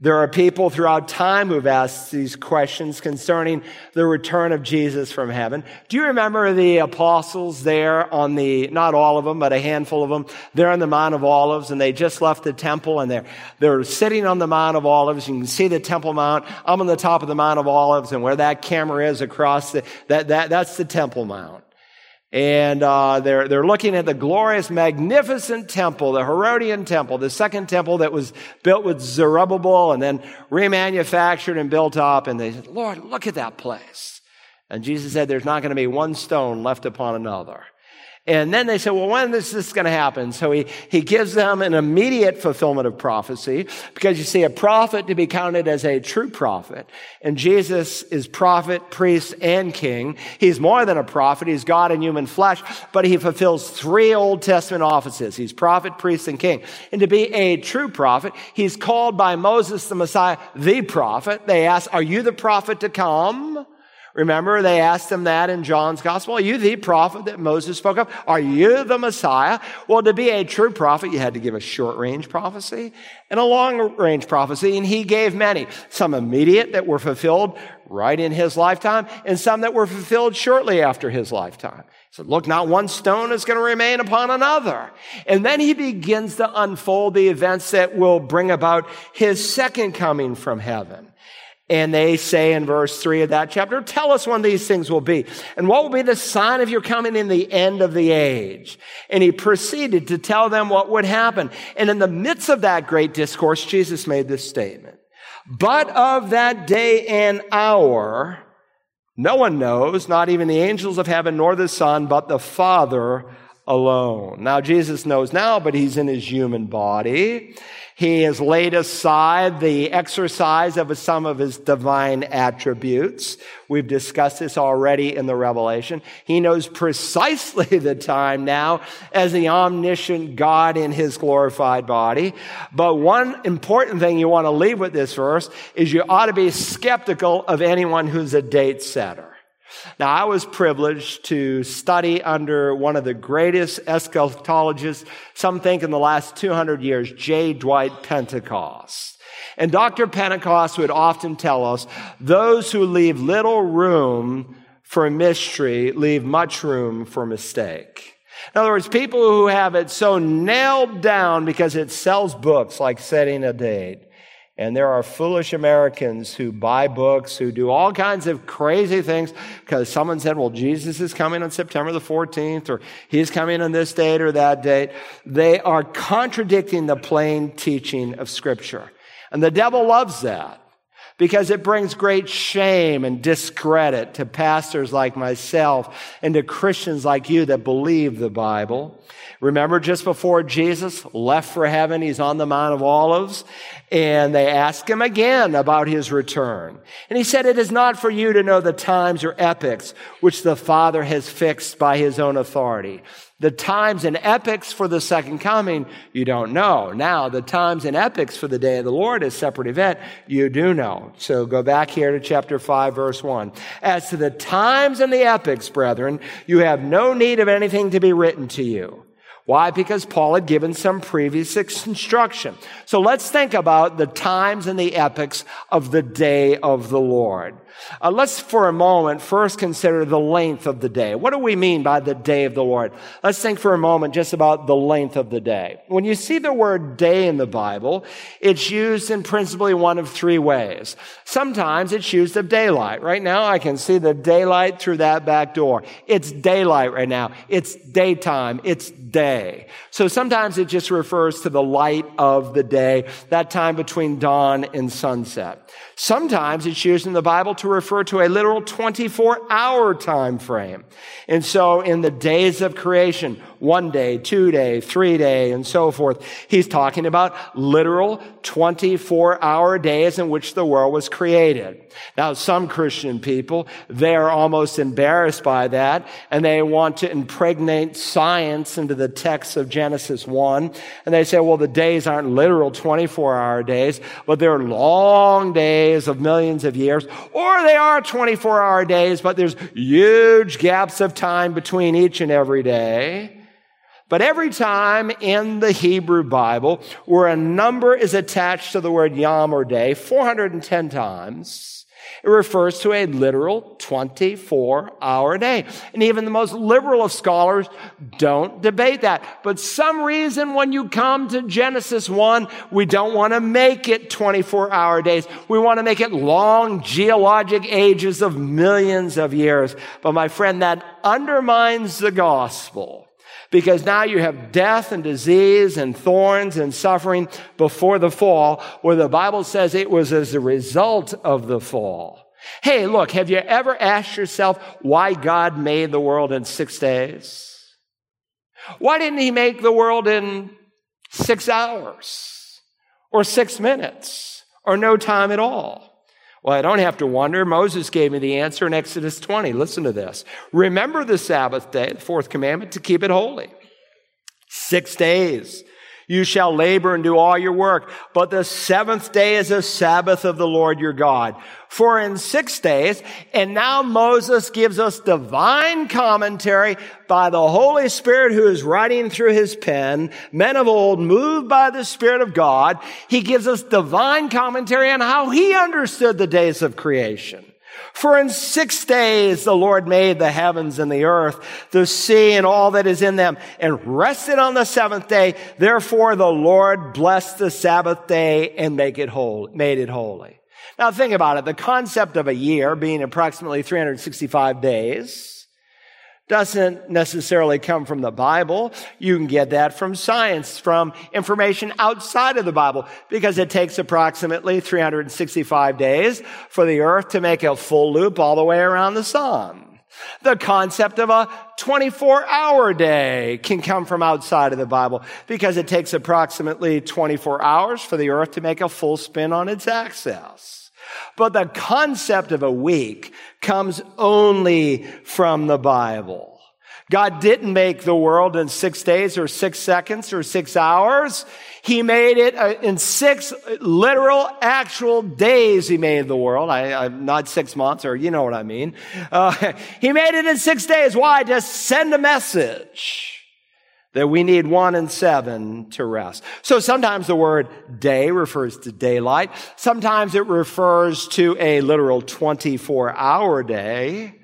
There are people throughout time who've asked these questions concerning the return of Jesus from heaven. Do you remember the apostles there on the, not all of them, but a handful of them, there on the Mount of Olives and they just left the temple and they're, they're sitting on the Mount of Olives. You can see the Temple Mount. I'm on the top of the Mount of Olives and where that camera is across the, that, that, that's the Temple Mount. And uh, they're, they're looking at the glorious, magnificent temple, the Herodian temple, the second temple that was built with Zerubbabel and then remanufactured and built up. And they said, Lord, look at that place. And Jesus said, There's not going to be one stone left upon another. And then they said, well, when is this going to happen? So he, he gives them an immediate fulfillment of prophecy because you see, a prophet to be counted as a true prophet. And Jesus is prophet, priest, and king. He's more than a prophet. He's God in human flesh, but he fulfills three Old Testament offices. He's prophet, priest, and king. And to be a true prophet, he's called by Moses, the Messiah, the prophet. They ask, are you the prophet to come? Remember, they asked him that in John's gospel. Are you the prophet that Moses spoke of? Are you the Messiah? Well, to be a true prophet, you had to give a short range prophecy and a long range prophecy. And he gave many, some immediate that were fulfilled right in his lifetime and some that were fulfilled shortly after his lifetime. He said, look, not one stone is going to remain upon another. And then he begins to unfold the events that will bring about his second coming from heaven. And they say in verse three of that chapter, tell us when these things will be and what will be the sign of your coming in the end of the age. And he proceeded to tell them what would happen. And in the midst of that great discourse, Jesus made this statement. But of that day and hour, no one knows, not even the angels of heaven nor the son, but the father alone. Now Jesus knows now, but he's in his human body. He has laid aside the exercise of some of his divine attributes. We've discussed this already in the Revelation. He knows precisely the time now as the omniscient God in his glorified body. But one important thing you want to leave with this verse is you ought to be skeptical of anyone who's a date setter. Now, I was privileged to study under one of the greatest eschatologists, some think in the last 200 years, J. Dwight Pentecost. And Dr. Pentecost would often tell us those who leave little room for mystery leave much room for mistake. In other words, people who have it so nailed down because it sells books like setting a date And there are foolish Americans who buy books, who do all kinds of crazy things because someone said, well, Jesus is coming on September the 14th or he's coming on this date or that date. They are contradicting the plain teaching of scripture. And the devil loves that because it brings great shame and discredit to pastors like myself and to Christians like you that believe the Bible. Remember just before Jesus left for heaven, he's on the Mount of Olives and they ask him again about his return. And he said, it is not for you to know the times or epochs which the Father has fixed by his own authority. The times and epochs for the second coming, you don't know. Now, the times and epochs for the day of the Lord, a separate event, you do know. So go back here to chapter 5, verse 1. As to the times and the epochs, brethren, you have no need of anything to be written to you why? Because Paul had given some previous instruction. So let's think about the times and the epochs of the day of the Lord. Uh, let's for a moment first consider the length of the day. What do we mean by the day of the Lord? Let's think for a moment just about the length of the day. When you see the word day in the Bible, it's used in principally one of three ways. Sometimes it's used of daylight. Right now I can see the daylight through that back door. It's daylight right now. It's daytime. It's day. So sometimes it just refers to the light of the day, that time between dawn and sunset. Sometimes it's used in the Bible to refer to a literal 24 hour time frame. And so in the days of creation, one day, two day, three day, and so forth. He's talking about literal 24 hour days in which the world was created. Now, some Christian people, they are almost embarrassed by that, and they want to impregnate science into the text of Genesis 1. And they say, well, the days aren't literal 24 hour days, but they're long days of millions of years, or they are 24 hour days, but there's huge gaps of time between each and every day. But every time in the Hebrew Bible where a number is attached to the word yom or day, 410 times, it refers to a literal 24 hour day. And even the most liberal of scholars don't debate that. But some reason when you come to Genesis 1, we don't want to make it 24 hour days. We want to make it long geologic ages of millions of years. But my friend, that undermines the gospel because now you have death and disease and thorns and suffering before the fall, where the Bible says it was as a result of the fall. Hey, look, have you ever asked yourself why God made the world in six days? Why didn't he make the world in six hours or six minutes or no time at all? Well, I don't have to wonder. Moses gave me the answer in Exodus 20. Listen to this. Remember the Sabbath day, the fourth commandment, to keep it holy. Six days you shall labor and do all your work. But the seventh day is a Sabbath of the Lord your God. For in six days, and now Moses gives us divine commentary by the Holy Spirit who is writing through his pen, men of old moved by the Spirit of God. He gives us divine commentary on how he understood the days of creation. For in six days the Lord made the heavens and the earth, the sea and all that is in them, and rested on the seventh day. Therefore the Lord blessed the Sabbath day and make it whole, made it holy. Now think about it. The concept of a year being approximately 365 days, doesn't necessarily come from the Bible. You can get that from science, from information outside of the Bible, because it takes approximately 365 days for the earth to make a full loop all the way around the sun. The concept of a 24 hour day can come from outside of the Bible because it takes approximately 24 hours for the earth to make a full spin on its axis. But the concept of a week comes only from the Bible. God didn't make the world in six days or six seconds or six hours. He made it uh, in six literal, actual days. He made the world. I, I not six months, or you know what I mean. Uh, he made it in six days. Why? To send a message that we need one and seven to rest. So sometimes the word day refers to daylight. Sometimes it refers to a literal 24 hour day.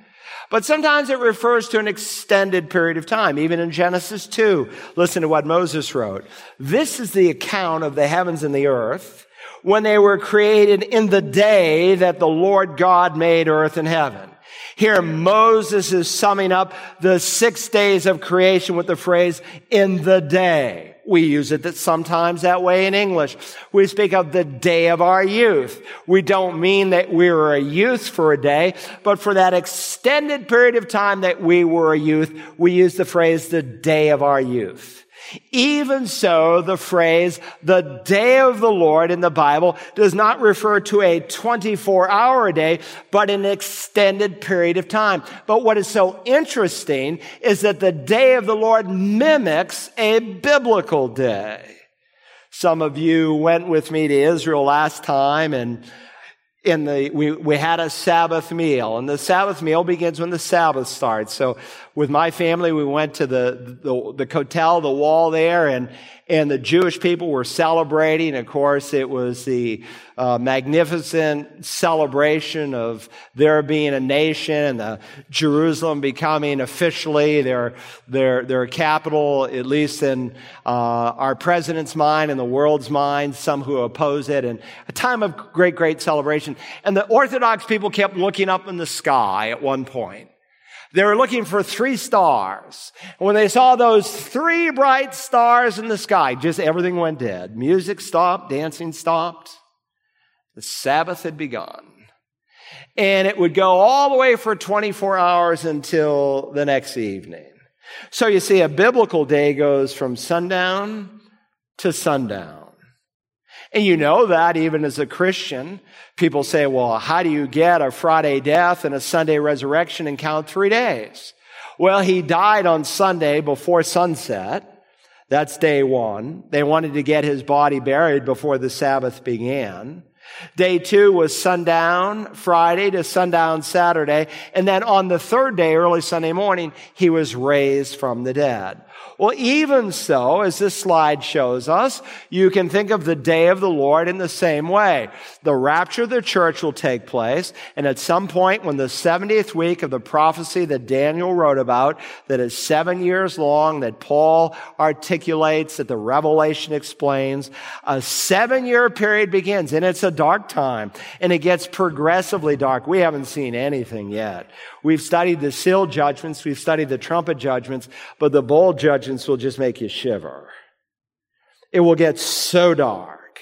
But sometimes it refers to an extended period of time. Even in Genesis 2, listen to what Moses wrote. This is the account of the heavens and the earth when they were created in the day that the Lord God made earth and heaven. Here, Moses is summing up the six days of creation with the phrase, in the day. We use it that sometimes that way in English. We speak of the day of our youth. We don't mean that we were a youth for a day, but for that extended period of time that we were a youth, we use the phrase the day of our youth. Even so, the phrase, the day of the Lord in the Bible does not refer to a 24 hour day, but an extended period of time. But what is so interesting is that the day of the Lord mimics a biblical day. Some of you went with me to Israel last time and in the, we, we had a Sabbath meal, and the Sabbath meal begins when the Sabbath starts. So with my family, we went to the, the, the Kotel, the wall there, and, and the Jewish people were celebrating. Of course, it was the uh, magnificent celebration of their being a nation and the Jerusalem becoming officially their, their, their capital, at least in uh, our president's mind and the world's mind, some who oppose it, and a time of great, great celebration. And the Orthodox people kept looking up in the sky at one point. They were looking for three stars. When they saw those three bright stars in the sky, just everything went dead. Music stopped, dancing stopped. The Sabbath had begun. And it would go all the way for 24 hours until the next evening. So you see, a biblical day goes from sundown to sundown. And you know that even as a Christian. People say, well, how do you get a Friday death and a Sunday resurrection and count three days? Well, he died on Sunday before sunset. That's day one. They wanted to get his body buried before the Sabbath began. Day two was sundown Friday to sundown Saturday. And then on the third day, early Sunday morning, he was raised from the dead. Well, even so, as this slide shows us, you can think of the day of the Lord in the same way. The rapture of the church will take place, and at some point when the 70th week of the prophecy that Daniel wrote about, that is seven years long, that Paul articulates, that the Revelation explains, a seven year period begins, and it's a dark time, and it gets progressively dark. We haven't seen anything yet. We've studied the seal judgments, we've studied the trumpet judgments, but the bowl judgments will just make you shiver. It will get so dark.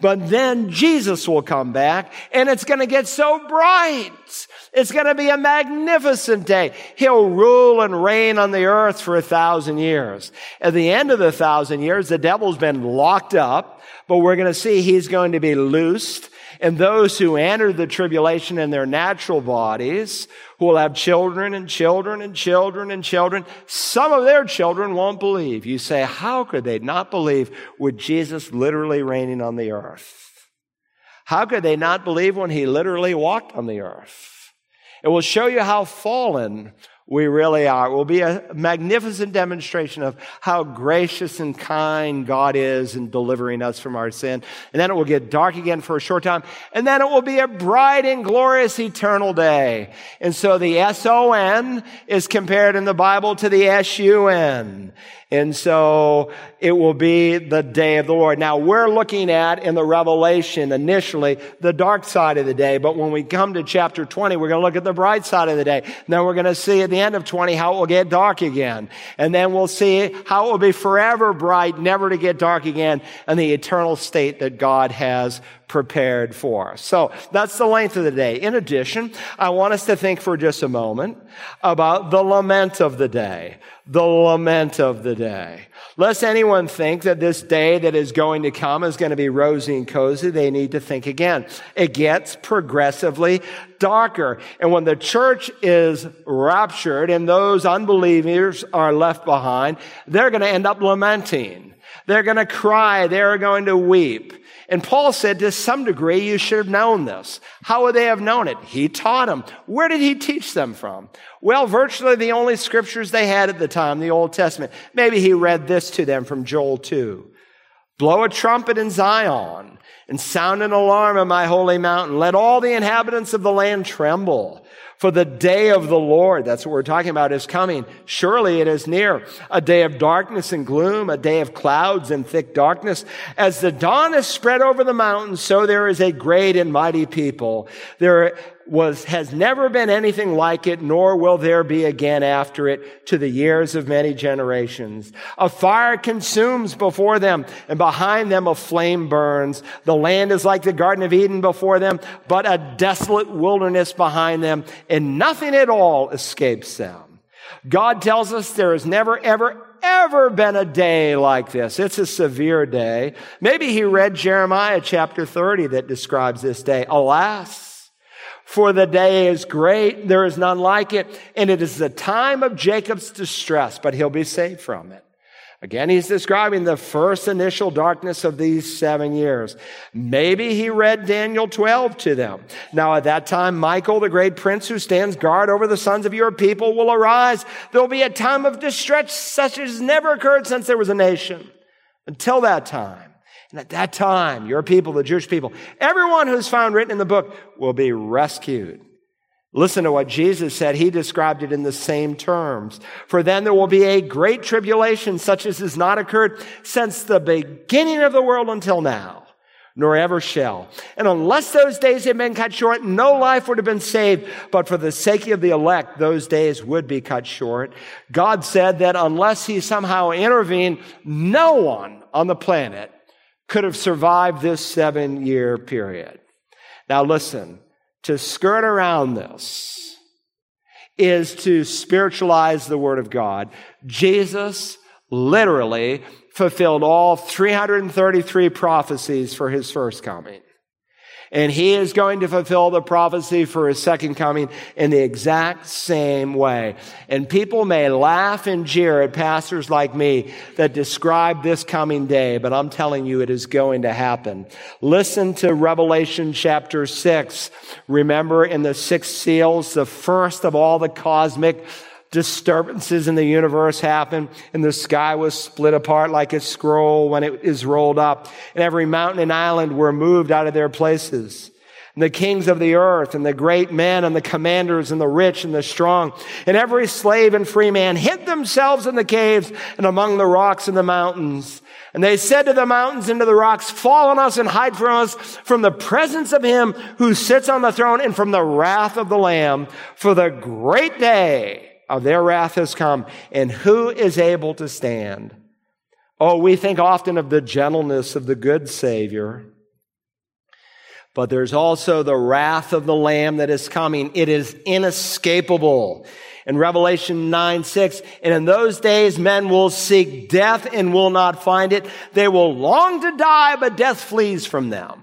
But then Jesus will come back and it's going to get so bright. It's going to be a magnificent day. He'll rule and reign on the earth for a thousand years. At the end of the thousand years, the devil's been locked up, but we're going to see he's going to be loosed and those who enter the tribulation in their natural bodies, who will have children and children and children and children, some of their children won't believe. You say, how could they not believe with Jesus literally reigning on the earth? How could they not believe when he literally walked on the earth? It will show you how fallen we really are. It will be a magnificent demonstration of how gracious and kind God is in delivering us from our sin. And then it will get dark again for a short time. And then it will be a bright and glorious eternal day. And so the S-O-N is compared in the Bible to the S-U-N. And so it will be the day of the Lord. Now we're looking at in the Revelation initially the dark side of the day, but when we come to chapter 20, we're going to look at the bright side of the day. Then we're going to see at the end of 20 how it will get dark again. And then we'll see how it will be forever bright, never to get dark again, and the eternal state that God has prepared for. So that's the length of the day. In addition, I want us to think for just a moment about the lament of the day. The lament of the day. Lest anyone think that this day that is going to come is going to be rosy and cozy, they need to think again. It gets progressively darker. And when the church is raptured and those unbelievers are left behind, they're going to end up lamenting. They're going to cry. They're going to weep. And Paul said to some degree, you should have known this. How would they have known it? He taught them. Where did he teach them from? Well, virtually the only scriptures they had at the time, the Old Testament. Maybe he read this to them from Joel 2. Blow a trumpet in Zion and sound an alarm on my holy mountain. Let all the inhabitants of the land tremble. For the day of the Lord, that's what we're talking about, is coming. Surely it is near. A day of darkness and gloom, a day of clouds and thick darkness. As the dawn is spread over the mountains, so there is a great and mighty people. There was, has never been anything like it, nor will there be again after it to the years of many generations. A fire consumes before them, and behind them a flame burns. The land is like the Garden of Eden before them, but a desolate wilderness behind them, and nothing at all escapes them. God tells us there has never, ever, ever been a day like this. It's a severe day. Maybe he read Jeremiah chapter 30 that describes this day. Alas, for the day is great, there is none like it, and it is the time of Jacob's distress, but he'll be saved from it. Again, he's describing the first initial darkness of these seven years. Maybe he read Daniel 12 to them. Now, at that time, Michael, the great prince who stands guard over the sons of your people, will arise. There'll be a time of distress such as never occurred since there was a nation. Until that time, and at that time, your people, the Jewish people, everyone who's found written in the book will be rescued. Listen to what Jesus said. He described it in the same terms. For then there will be a great tribulation such as has not occurred since the beginning of the world until now, nor ever shall. And unless those days had been cut short, no life would have been saved. But for the sake of the elect, those days would be cut short. God said that unless he somehow intervened, no one on the planet could have survived this seven year period. Now, listen, to skirt around this is to spiritualize the Word of God. Jesus literally fulfilled all 333 prophecies for his first coming. And he is going to fulfill the prophecy for his second coming in the exact same way. And people may laugh and jeer at pastors like me that describe this coming day, but I'm telling you it is going to happen. Listen to Revelation chapter 6. Remember in the six seals, the first of all the cosmic disturbances in the universe happened, and the sky was split apart like a scroll when it is rolled up, and every mountain and island were moved out of their places. And the kings of the earth and the great men and the commanders and the rich and the strong and every slave and free man hid themselves in the caves and among the rocks and the mountains. And they said to the mountains and to the rocks, fall on us and hide from us from the presence of him who sits on the throne and from the wrath of the lamb for the great day their wrath has come, and who is able to stand? Oh, we think often of the gentleness of the good Savior, but there's also the wrath of the Lamb that is coming. It is inescapable. In Revelation 9, 6, and in those days men will seek death and will not find it. They will long to die, but death flees from them.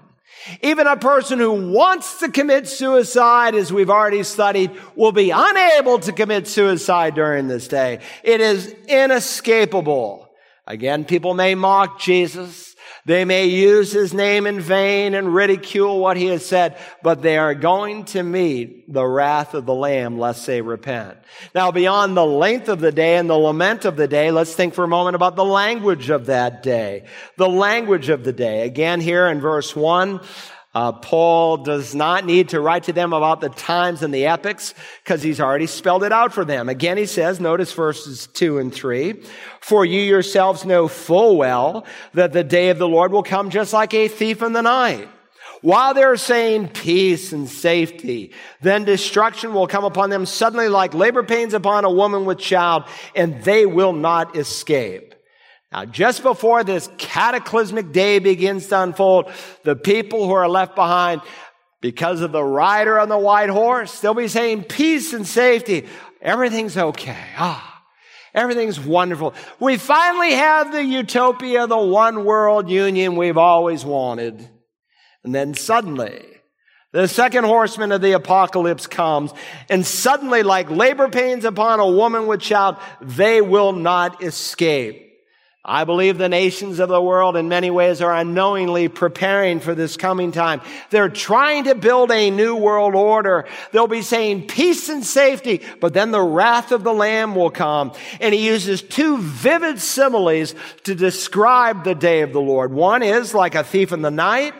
Even a person who wants to commit suicide, as we've already studied, will be unable to commit suicide during this day. It is inescapable. Again, people may mock Jesus. They may use his name in vain and ridicule what he has said, but they are going to meet the wrath of the Lamb lest they repent. Now, beyond the length of the day and the lament of the day, let's think for a moment about the language of that day. The language of the day. Again, here in verse one, uh, Paul does not need to write to them about the times and the epochs because he's already spelled it out for them. Again, he says, notice verses two and three, for you yourselves know full well that the day of the Lord will come just like a thief in the night. While they're saying peace and safety, then destruction will come upon them suddenly like labor pains upon a woman with child, and they will not escape. Now, just before this cataclysmic day begins to unfold, the people who are left behind, because of the rider on the white horse, they'll be saying peace and safety. Everything's okay. Ah, everything's wonderful. We finally have the utopia, the one world union we've always wanted. And then suddenly, the second horseman of the apocalypse comes, and suddenly, like labor pains upon a woman with child, they will not escape. I believe the nations of the world in many ways are unknowingly preparing for this coming time. They're trying to build a new world order. They'll be saying peace and safety, but then the wrath of the Lamb will come. And he uses two vivid similes to describe the day of the Lord. One is like a thief in the night,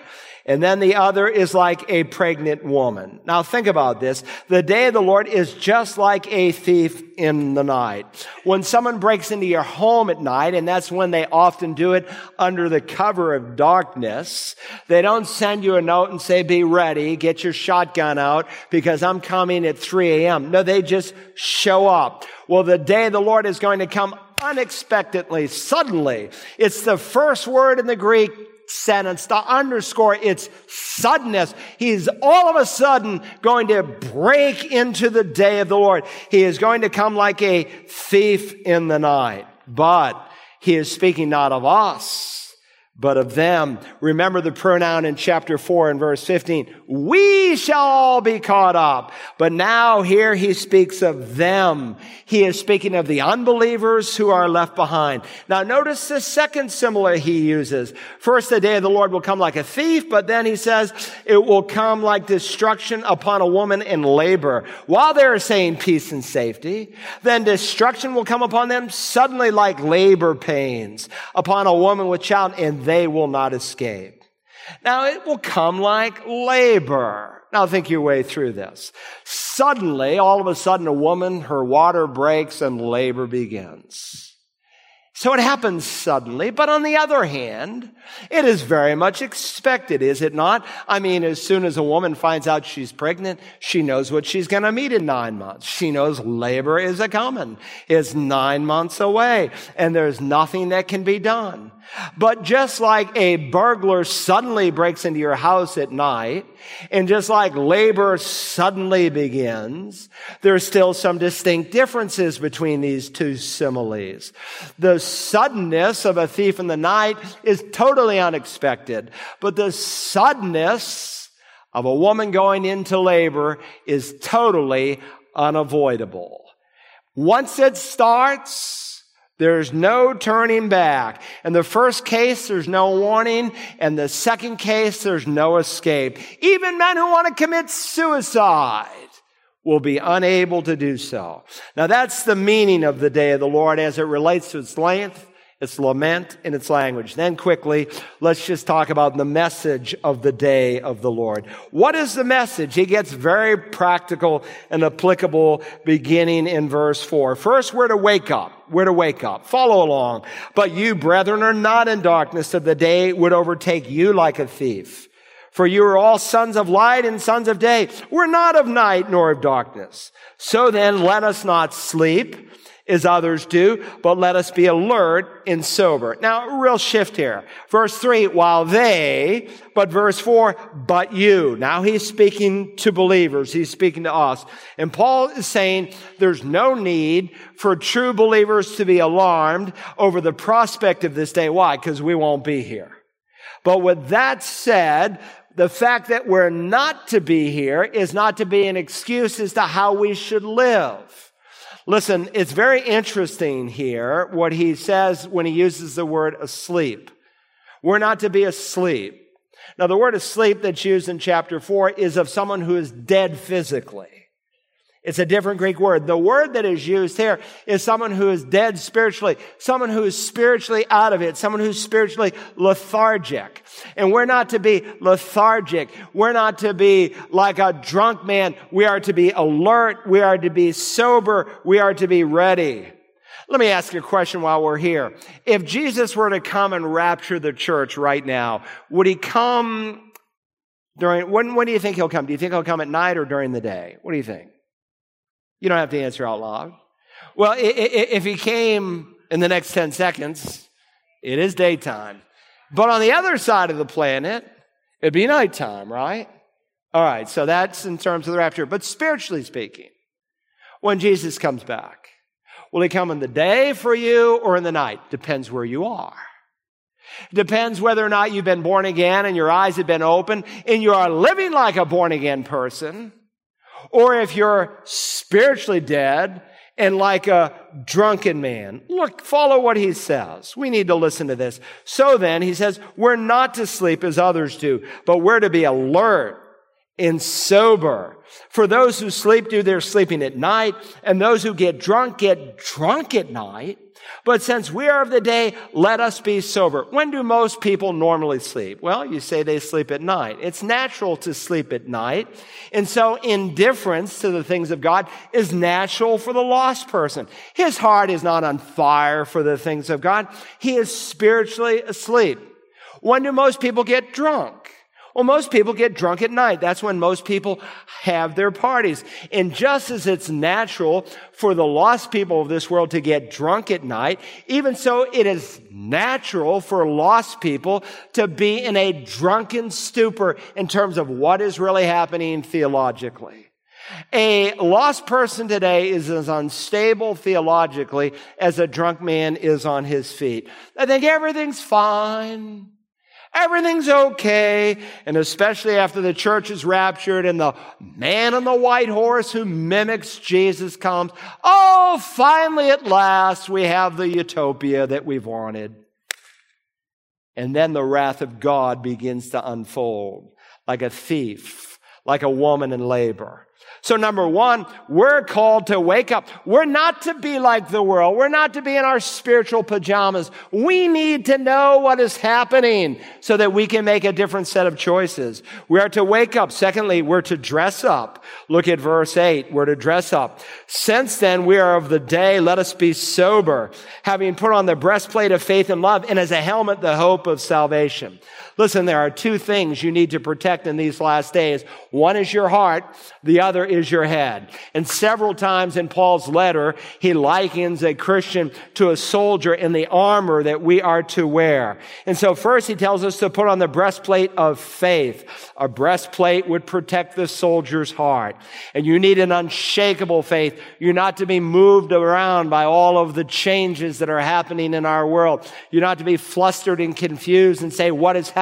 And then the other is like a pregnant woman. Now think about this. The day of the Lord is just like a thief in the night. When someone breaks into your home at night, and that's when they often do it under the cover of darkness, they don't send you a note and say, be ready, get your shotgun out because I'm coming at 3 a.m. No, they just show up. Well, the day of the Lord is going to come unexpectedly, suddenly. It's the first word in the Greek sentence to underscore its suddenness. He's all of a sudden going to break into the day of the Lord. He is going to come like a thief in the night. But he is speaking not of us, but of them. Remember the pronoun in chapter 4 and verse 15. We shall all be caught up. But now here he speaks of them. He is speaking of the unbelievers who are left behind. Now notice the second simile he uses. First, the day of the Lord will come like a thief, but then he says it will come like destruction upon a woman in labor. While they're saying peace and safety, then destruction will come upon them suddenly like labor pains upon a woman with child and they will not escape. Now it will come like labor. Now think your way through this. Suddenly, all of a sudden, a woman, her water breaks and labor begins. So it happens suddenly, but on the other hand, it is very much expected, is it not? I mean, as soon as a woman finds out she's pregnant, she knows what she's going to meet in nine months. She knows labor is a coming. is nine months away, and there's nothing that can be done. But just like a burglar suddenly breaks into your house at night, and just like labor suddenly begins, there's still some distinct differences between these two similes. The suddenness of a thief in the night is totally unexpected, but the suddenness of a woman going into labor is totally unavoidable. Once it starts, there's no turning back. In the first case, there's no warning. And the second case, there's no escape. Even men who want to commit suicide will be unable to do so. Now that's the meaning of the day of the Lord as it relates to its length, its lament, in its language. Then quickly, let's just talk about the message of the day of the Lord. What is the message? He gets very practical and applicable beginning in verse four. First, we're to wake up. We're to wake up. Follow along. But you, brethren, are not in darkness that the day would overtake you like a thief. For you are all sons of light and sons of day. We're not of night nor of darkness. So then let us not sleep as others do, but let us be alert and sober. Now, real shift here. Verse three, while they, but verse four, but you. Now he's speaking to believers. He's speaking to us. And Paul is saying there's no need for true believers to be alarmed over the prospect of this day. Why? Because we won't be here. But with that said, the fact that we're not to be here is not to be an excuse as to how we should live. Listen, it's very interesting here what he says when he uses the word asleep. We're not to be asleep. Now, the word asleep that's used in chapter four is of someone who is dead physically. It's a different Greek word. The word that is used here is someone who is dead spiritually, someone who is spiritually out of it, someone who's spiritually lethargic. And we're not to be lethargic. We're not to be like a drunk man. We are to be alert. We are to be sober. We are to be ready. Let me ask you a question while we're here. If Jesus were to come and rapture the church right now, would he come during, when, when do you think he'll come? Do you think he'll come at night or during the day? What do you think? You don't have to answer out loud. Well, if he came in the next 10 seconds, it is daytime. But on the other side of the planet, it'd be nighttime, right? All right, so that's in terms of the rapture. But spiritually speaking, when Jesus comes back, will he come in the day for you or in the night? Depends where you are. Depends whether or not you've been born again and your eyes have been opened and you are living like a born again person or if you're spiritually dead and like a drunken man. Look, follow what he says. We need to listen to this. So then, he says, we're not to sleep as others do, but we're to be alert and sober. For those who sleep do their sleeping at night, and those who get drunk get drunk at night. But since we are of the day, let us be sober. When do most people normally sleep? Well, you say they sleep at night. It's natural to sleep at night. And so indifference to the things of God is natural for the lost person. His heart is not on fire for the things of God. He is spiritually asleep. When do most people get drunk? Well, most people get drunk at night. That's when most people have their parties. And just as it's natural for the lost people of this world to get drunk at night, even so, it is natural for lost people to be in a drunken stupor in terms of what is really happening theologically. A lost person today is as unstable theologically as a drunk man is on his feet. I think everything's fine. Everything's okay. And especially after the church is raptured and the man on the white horse who mimics Jesus comes. Oh, finally at last we have the utopia that we've wanted. And then the wrath of God begins to unfold like a thief, like a woman in labor. So number one, we're called to wake up. We're not to be like the world. We're not to be in our spiritual pajamas. We need to know what is happening so that we can make a different set of choices. We are to wake up. Secondly, we're to dress up. Look at verse eight. We're to dress up. Since then we are of the day, let us be sober, having put on the breastplate of faith and love and as a helmet, the hope of salvation. Listen, there are two things you need to protect in these last days. One is your heart. The other is your head. And several times in Paul's letter, he likens a Christian to a soldier in the armor that we are to wear. And so first he tells us to put on the breastplate of faith. A breastplate would protect the soldier's heart. And you need an unshakable faith. You're not to be moved around by all of the changes that are happening in our world. You're not to be flustered and confused and say, what is happening?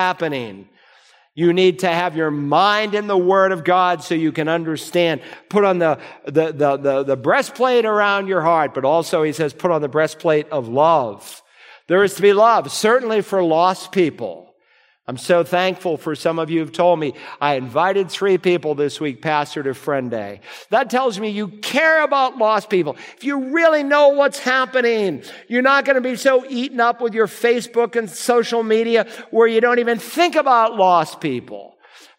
You need to have your mind in the Word of God so you can understand. Put on the, the, the, the, the breastplate around your heart, but also, he says, put on the breastplate of love. There is to be love, certainly for lost people. I'm so thankful for some of you who've told me I invited three people this week, Pastor to Friend Day. That tells me you care about lost people. If you really know what's happening, you're not going to be so eaten up with your Facebook and social media where you don't even think about lost people.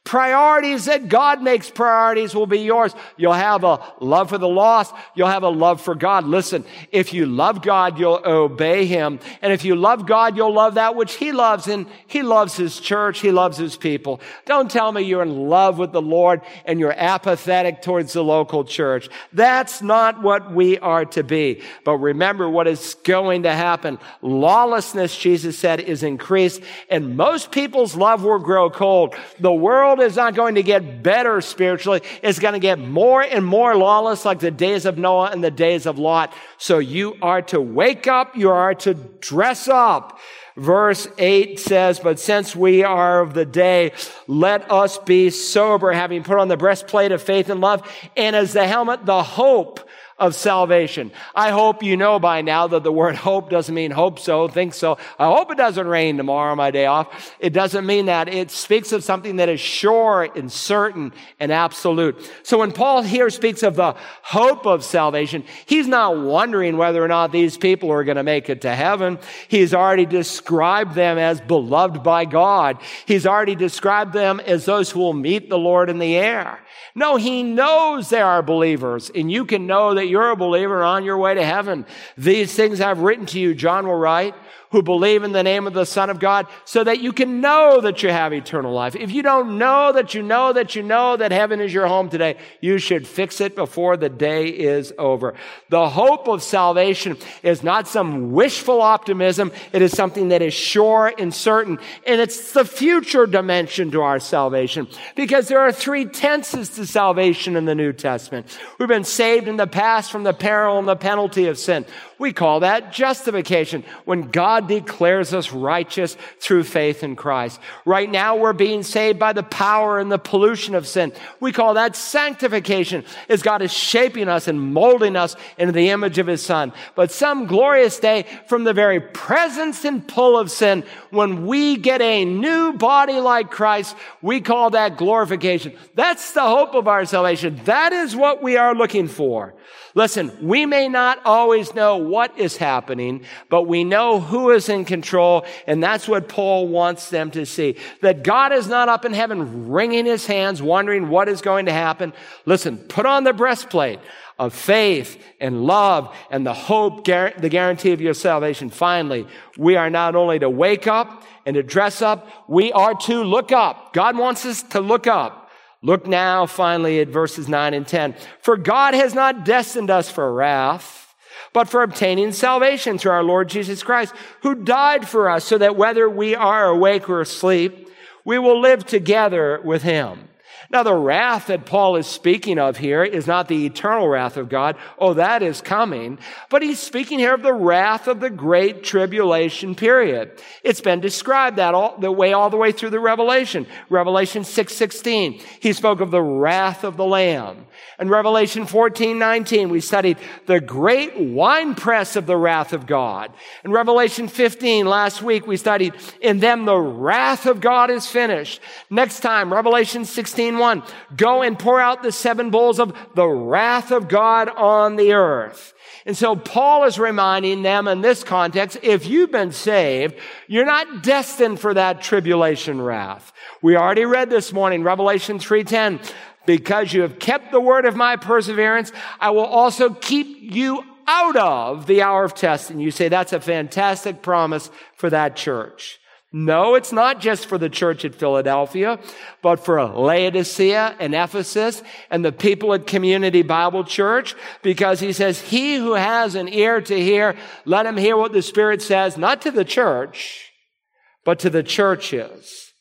Priorities that God makes priorities will be yours. You'll have a love for the lost. You'll have a love for God. Listen, if you love God, you'll obey Him. And if you love God, you'll love that which He loves. And He loves His church. He loves His people. Don't tell me you're in love with the Lord and you're apathetic towards the local church. That's not what we are to be. But remember what is going to happen. Lawlessness, Jesus said, is increased and most people's love will grow cold. The world world is not going to get better spiritually. It's going to get more and more lawless like the days of Noah and the days of Lot. So you are to wake up. You are to dress up. Verse 8 says, But since we are of the day, let us be sober, having put on the breastplate of faith and love, and as the helmet, the hope of salvation. I hope you know by now that the word hope doesn't mean hope so, think so. I hope it doesn't rain tomorrow, my day off. It doesn't mean that. It speaks of something that is sure and certain and absolute. So when Paul here speaks of the hope of salvation, he's not wondering whether or not these people are going to make it to heaven. He's already described them as beloved by God. He's already described them as those who will meet the Lord in the air. No, he knows they are believers and you can know that you're a believer on your way to heaven. These things I've written to you, John will write, who believe in the name of the Son of God so that you can know that you have eternal life. If you don't know that you know that you know that heaven is your home today, you should fix it before the day is over. The hope of salvation is not some wishful optimism. It is something that is sure and certain. And it's the future dimension to our salvation because there are three tenses to salvation in the New Testament. We've been saved in the past from the peril and the penalty of sin. We call that justification when God declares us righteous through faith in Christ. Right now we're being saved by the power and the pollution of sin. We call that sanctification as God is shaping us and molding us into the image of his son. But some glorious day from the very presence and pull of sin, when we get a new body like Christ, we call that glorification. That's the hope of our salvation. That is what we are looking for. Listen, we may not always know what is happening, but we know who is in control. And that's what Paul wants them to see. That God is not up in heaven wringing his hands, wondering what is going to happen. Listen, put on the breastplate of faith and love and the hope, the guarantee of your salvation. Finally, we are not only to wake up and to dress up, we are to look up. God wants us to look up. Look now finally at verses 9 and 10. For God has not destined us for wrath, but for obtaining salvation through our Lord Jesus Christ, who died for us so that whether we are awake or asleep, we will live together with him. Now, the wrath that Paul is speaking of here is not the eternal wrath of God. Oh, that is coming. But he's speaking here of the wrath of the great tribulation period. It's been described that all the way, all the way through the Revelation. Revelation 6, 16. He spoke of the wrath of the Lamb. In Revelation 14, 19, we studied the great winepress of the wrath of God. In Revelation 15, last week, we studied, in them the wrath of God is finished. Next time, Revelation 16, 1, go and pour out the seven bowls of the wrath of God on the earth. And so Paul is reminding them in this context, if you've been saved, you're not destined for that tribulation wrath. We already read this morning, Revelation 3.10, because you have kept the word of my perseverance, I will also keep you out of the hour of testing. You say that's a fantastic promise for that church. No, it's not just for the church at Philadelphia, but for Laodicea and Ephesus and the people at Community Bible Church, because he says, he who has an ear to hear, let him hear what the Spirit says, not to the church, but to the churches.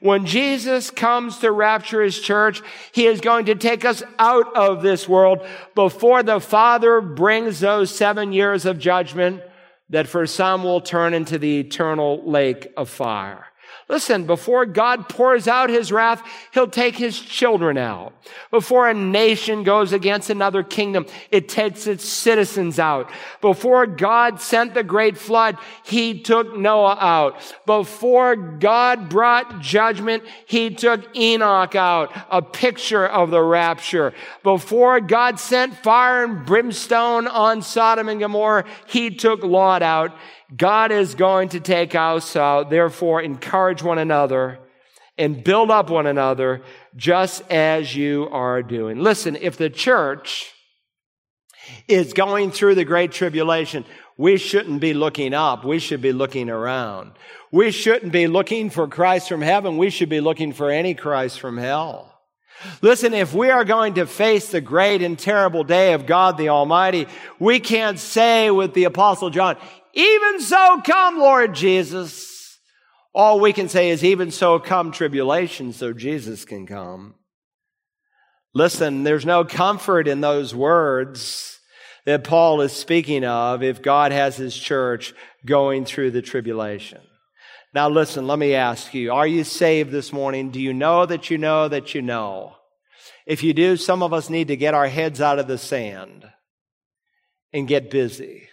When Jesus comes to rapture his church, he is going to take us out of this world before the Father brings those seven years of judgment that for some will turn into the eternal lake of fire. Listen, before God pours out his wrath, he'll take his children out. Before a nation goes against another kingdom, it takes its citizens out. Before God sent the great flood, he took Noah out. Before God brought judgment, he took Enoch out, a picture of the rapture. Before God sent fire and brimstone on Sodom and Gomorrah, he took Lot out. God is going to take us out. Therefore, encourage one another and build up one another just as you are doing. Listen, if the church is going through the great tribulation, we shouldn't be looking up. We should be looking around. We shouldn't be looking for Christ from heaven. We should be looking for antichrist from hell. Listen, if we are going to face the great and terrible day of God the Almighty, we can't say with the Apostle John, even so come, Lord Jesus. All we can say is, even so come tribulation, so Jesus can come. Listen, there's no comfort in those words that Paul is speaking of if God has his church going through the tribulation. Now, listen, let me ask you are you saved this morning? Do you know that you know that you know? If you do, some of us need to get our heads out of the sand and get busy.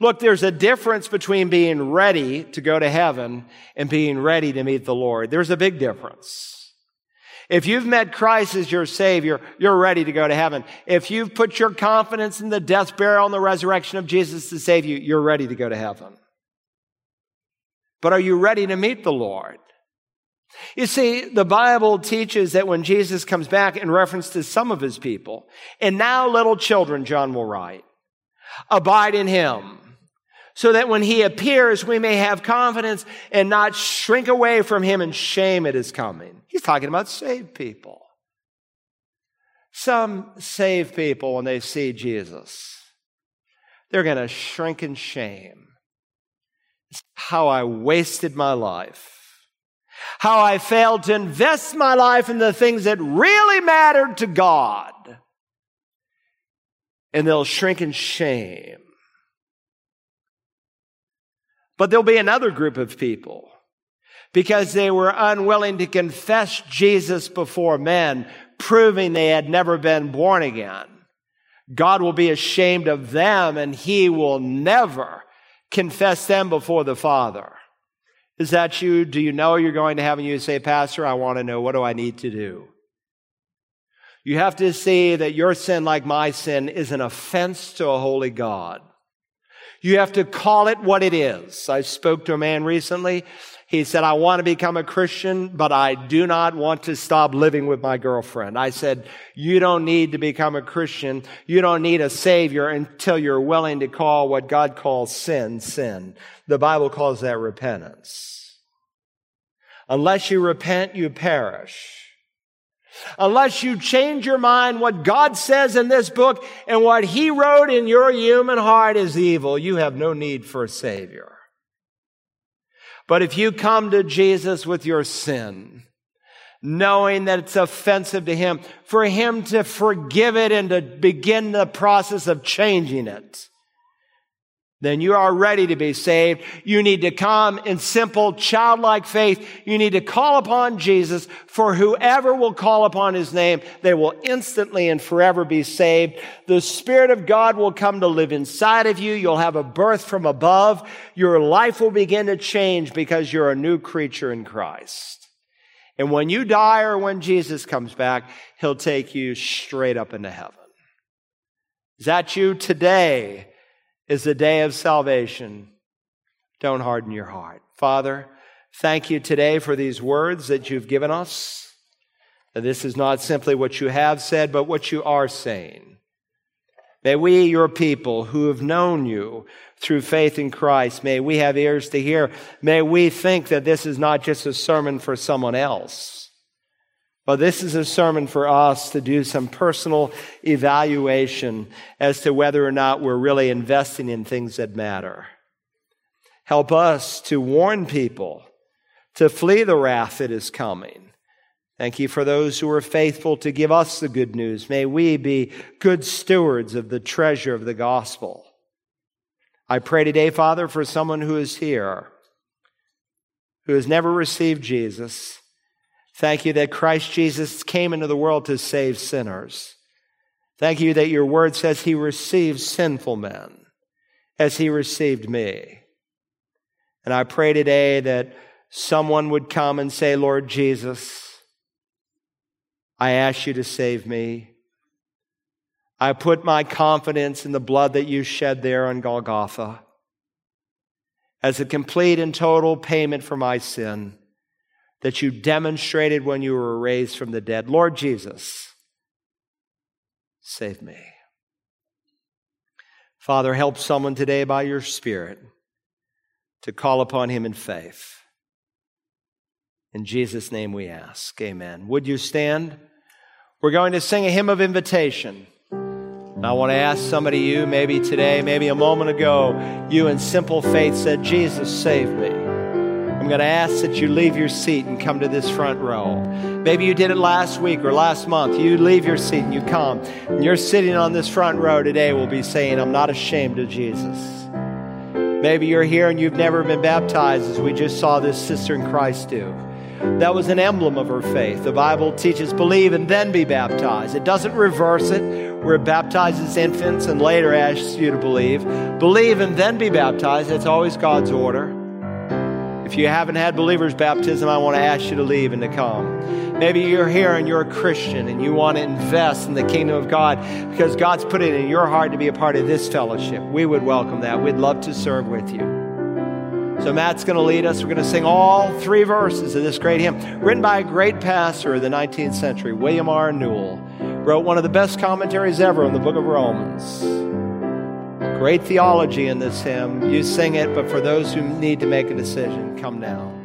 Look, there's a difference between being ready to go to heaven and being ready to meet the Lord. There's a big difference. If you've met Christ as your Savior, you're ready to go to heaven. If you've put your confidence in the death, burial, and the resurrection of Jesus to save you, you're ready to go to heaven. But are you ready to meet the Lord? You see, the Bible teaches that when Jesus comes back in reference to some of his people, and now little children, John will write, Abide in him. So that when he appears, we may have confidence and not shrink away from him in shame at his coming. He's talking about saved people. Some saved people, when they see Jesus, they're going to shrink in shame. It's how I wasted my life. How I failed to invest my life in the things that really mattered to God and they'll shrink in shame. But there'll be another group of people because they were unwilling to confess Jesus before men, proving they had never been born again. God will be ashamed of them and he will never confess them before the Father. Is that you? Do you know you're going to heaven? You say, Pastor, I want to know what do I need to do? You have to see that your sin, like my sin, is an offense to a holy God. You have to call it what it is. I spoke to a man recently. He said, I want to become a Christian, but I do not want to stop living with my girlfriend. I said, you don't need to become a Christian. You don't need a savior until you're willing to call what God calls sin, sin. The Bible calls that repentance. Unless you repent, you perish. Unless you change your mind, what God says in this book and what He wrote in your human heart is evil, you have no need for a Savior. But if you come to Jesus with your sin, knowing that it's offensive to Him, for Him to forgive it and to begin the process of changing it, then you are ready to be saved. You need to come in simple, childlike faith. You need to call upon Jesus, for whoever will call upon his name, they will instantly and forever be saved. The Spirit of God will come to live inside of you. You'll have a birth from above. Your life will begin to change because you're a new creature in Christ. And when you die or when Jesus comes back, he'll take you straight up into heaven. Is that you today? Is the day of salvation. Don't harden your heart. Father, thank you today for these words that you've given us. this is not simply what you have said, but what you are saying. May we, your people who have known you through faith in Christ, may we have ears to hear. May we think that this is not just a sermon for someone else well, this is a sermon for us to do some personal evaluation as to whether or not we're really investing in things that matter. Help us to warn people to flee the wrath that is coming. Thank you for those who are faithful to give us the good news. May we be good stewards of the treasure of the gospel. I pray today, Father, for someone who is here, who has never received Jesus Thank you that Christ Jesus came into the world to save sinners. Thank you that your word says he received sinful men as he received me. And I pray today that someone would come and say, Lord Jesus, I ask you to save me. I put my confidence in the blood that you shed there on Golgotha as a complete and total payment for my sin that you demonstrated when you were raised from the dead. Lord Jesus, save me. Father, help someone today by your Spirit to call upon him in faith. In Jesus' name we ask. Amen. Would you stand? We're going to sing a hymn of invitation. I want to ask somebody, you maybe today, maybe a moment ago, you in simple faith said, Jesus, save me. I'm going to ask that you leave your seat and come to this front row. Maybe you did it last week or last month. You leave your seat and you come. And you're sitting on this front row today will be saying, I'm not ashamed of Jesus. Maybe you're here and you've never been baptized as we just saw this sister in Christ do. That was an emblem of her faith. The Bible teaches believe and then be baptized. It doesn't reverse it, where it baptizes infants and later asks you to believe. Believe and then be baptized. That's always God's order. If you haven't had believer's baptism, I want to ask you to leave and to come. Maybe you're here and you're a Christian and you want to invest in the kingdom of God because God's put it in your heart to be a part of this fellowship. We would welcome that. We'd love to serve with you. So Matt's going to lead us. We're going to sing all three verses of this great hymn, written by a great pastor of the 19th century, William R. Newell. Wrote one of the best commentaries ever on the book of Romans. Great theology in this hymn. You sing it, but for those who need to make a decision, come now.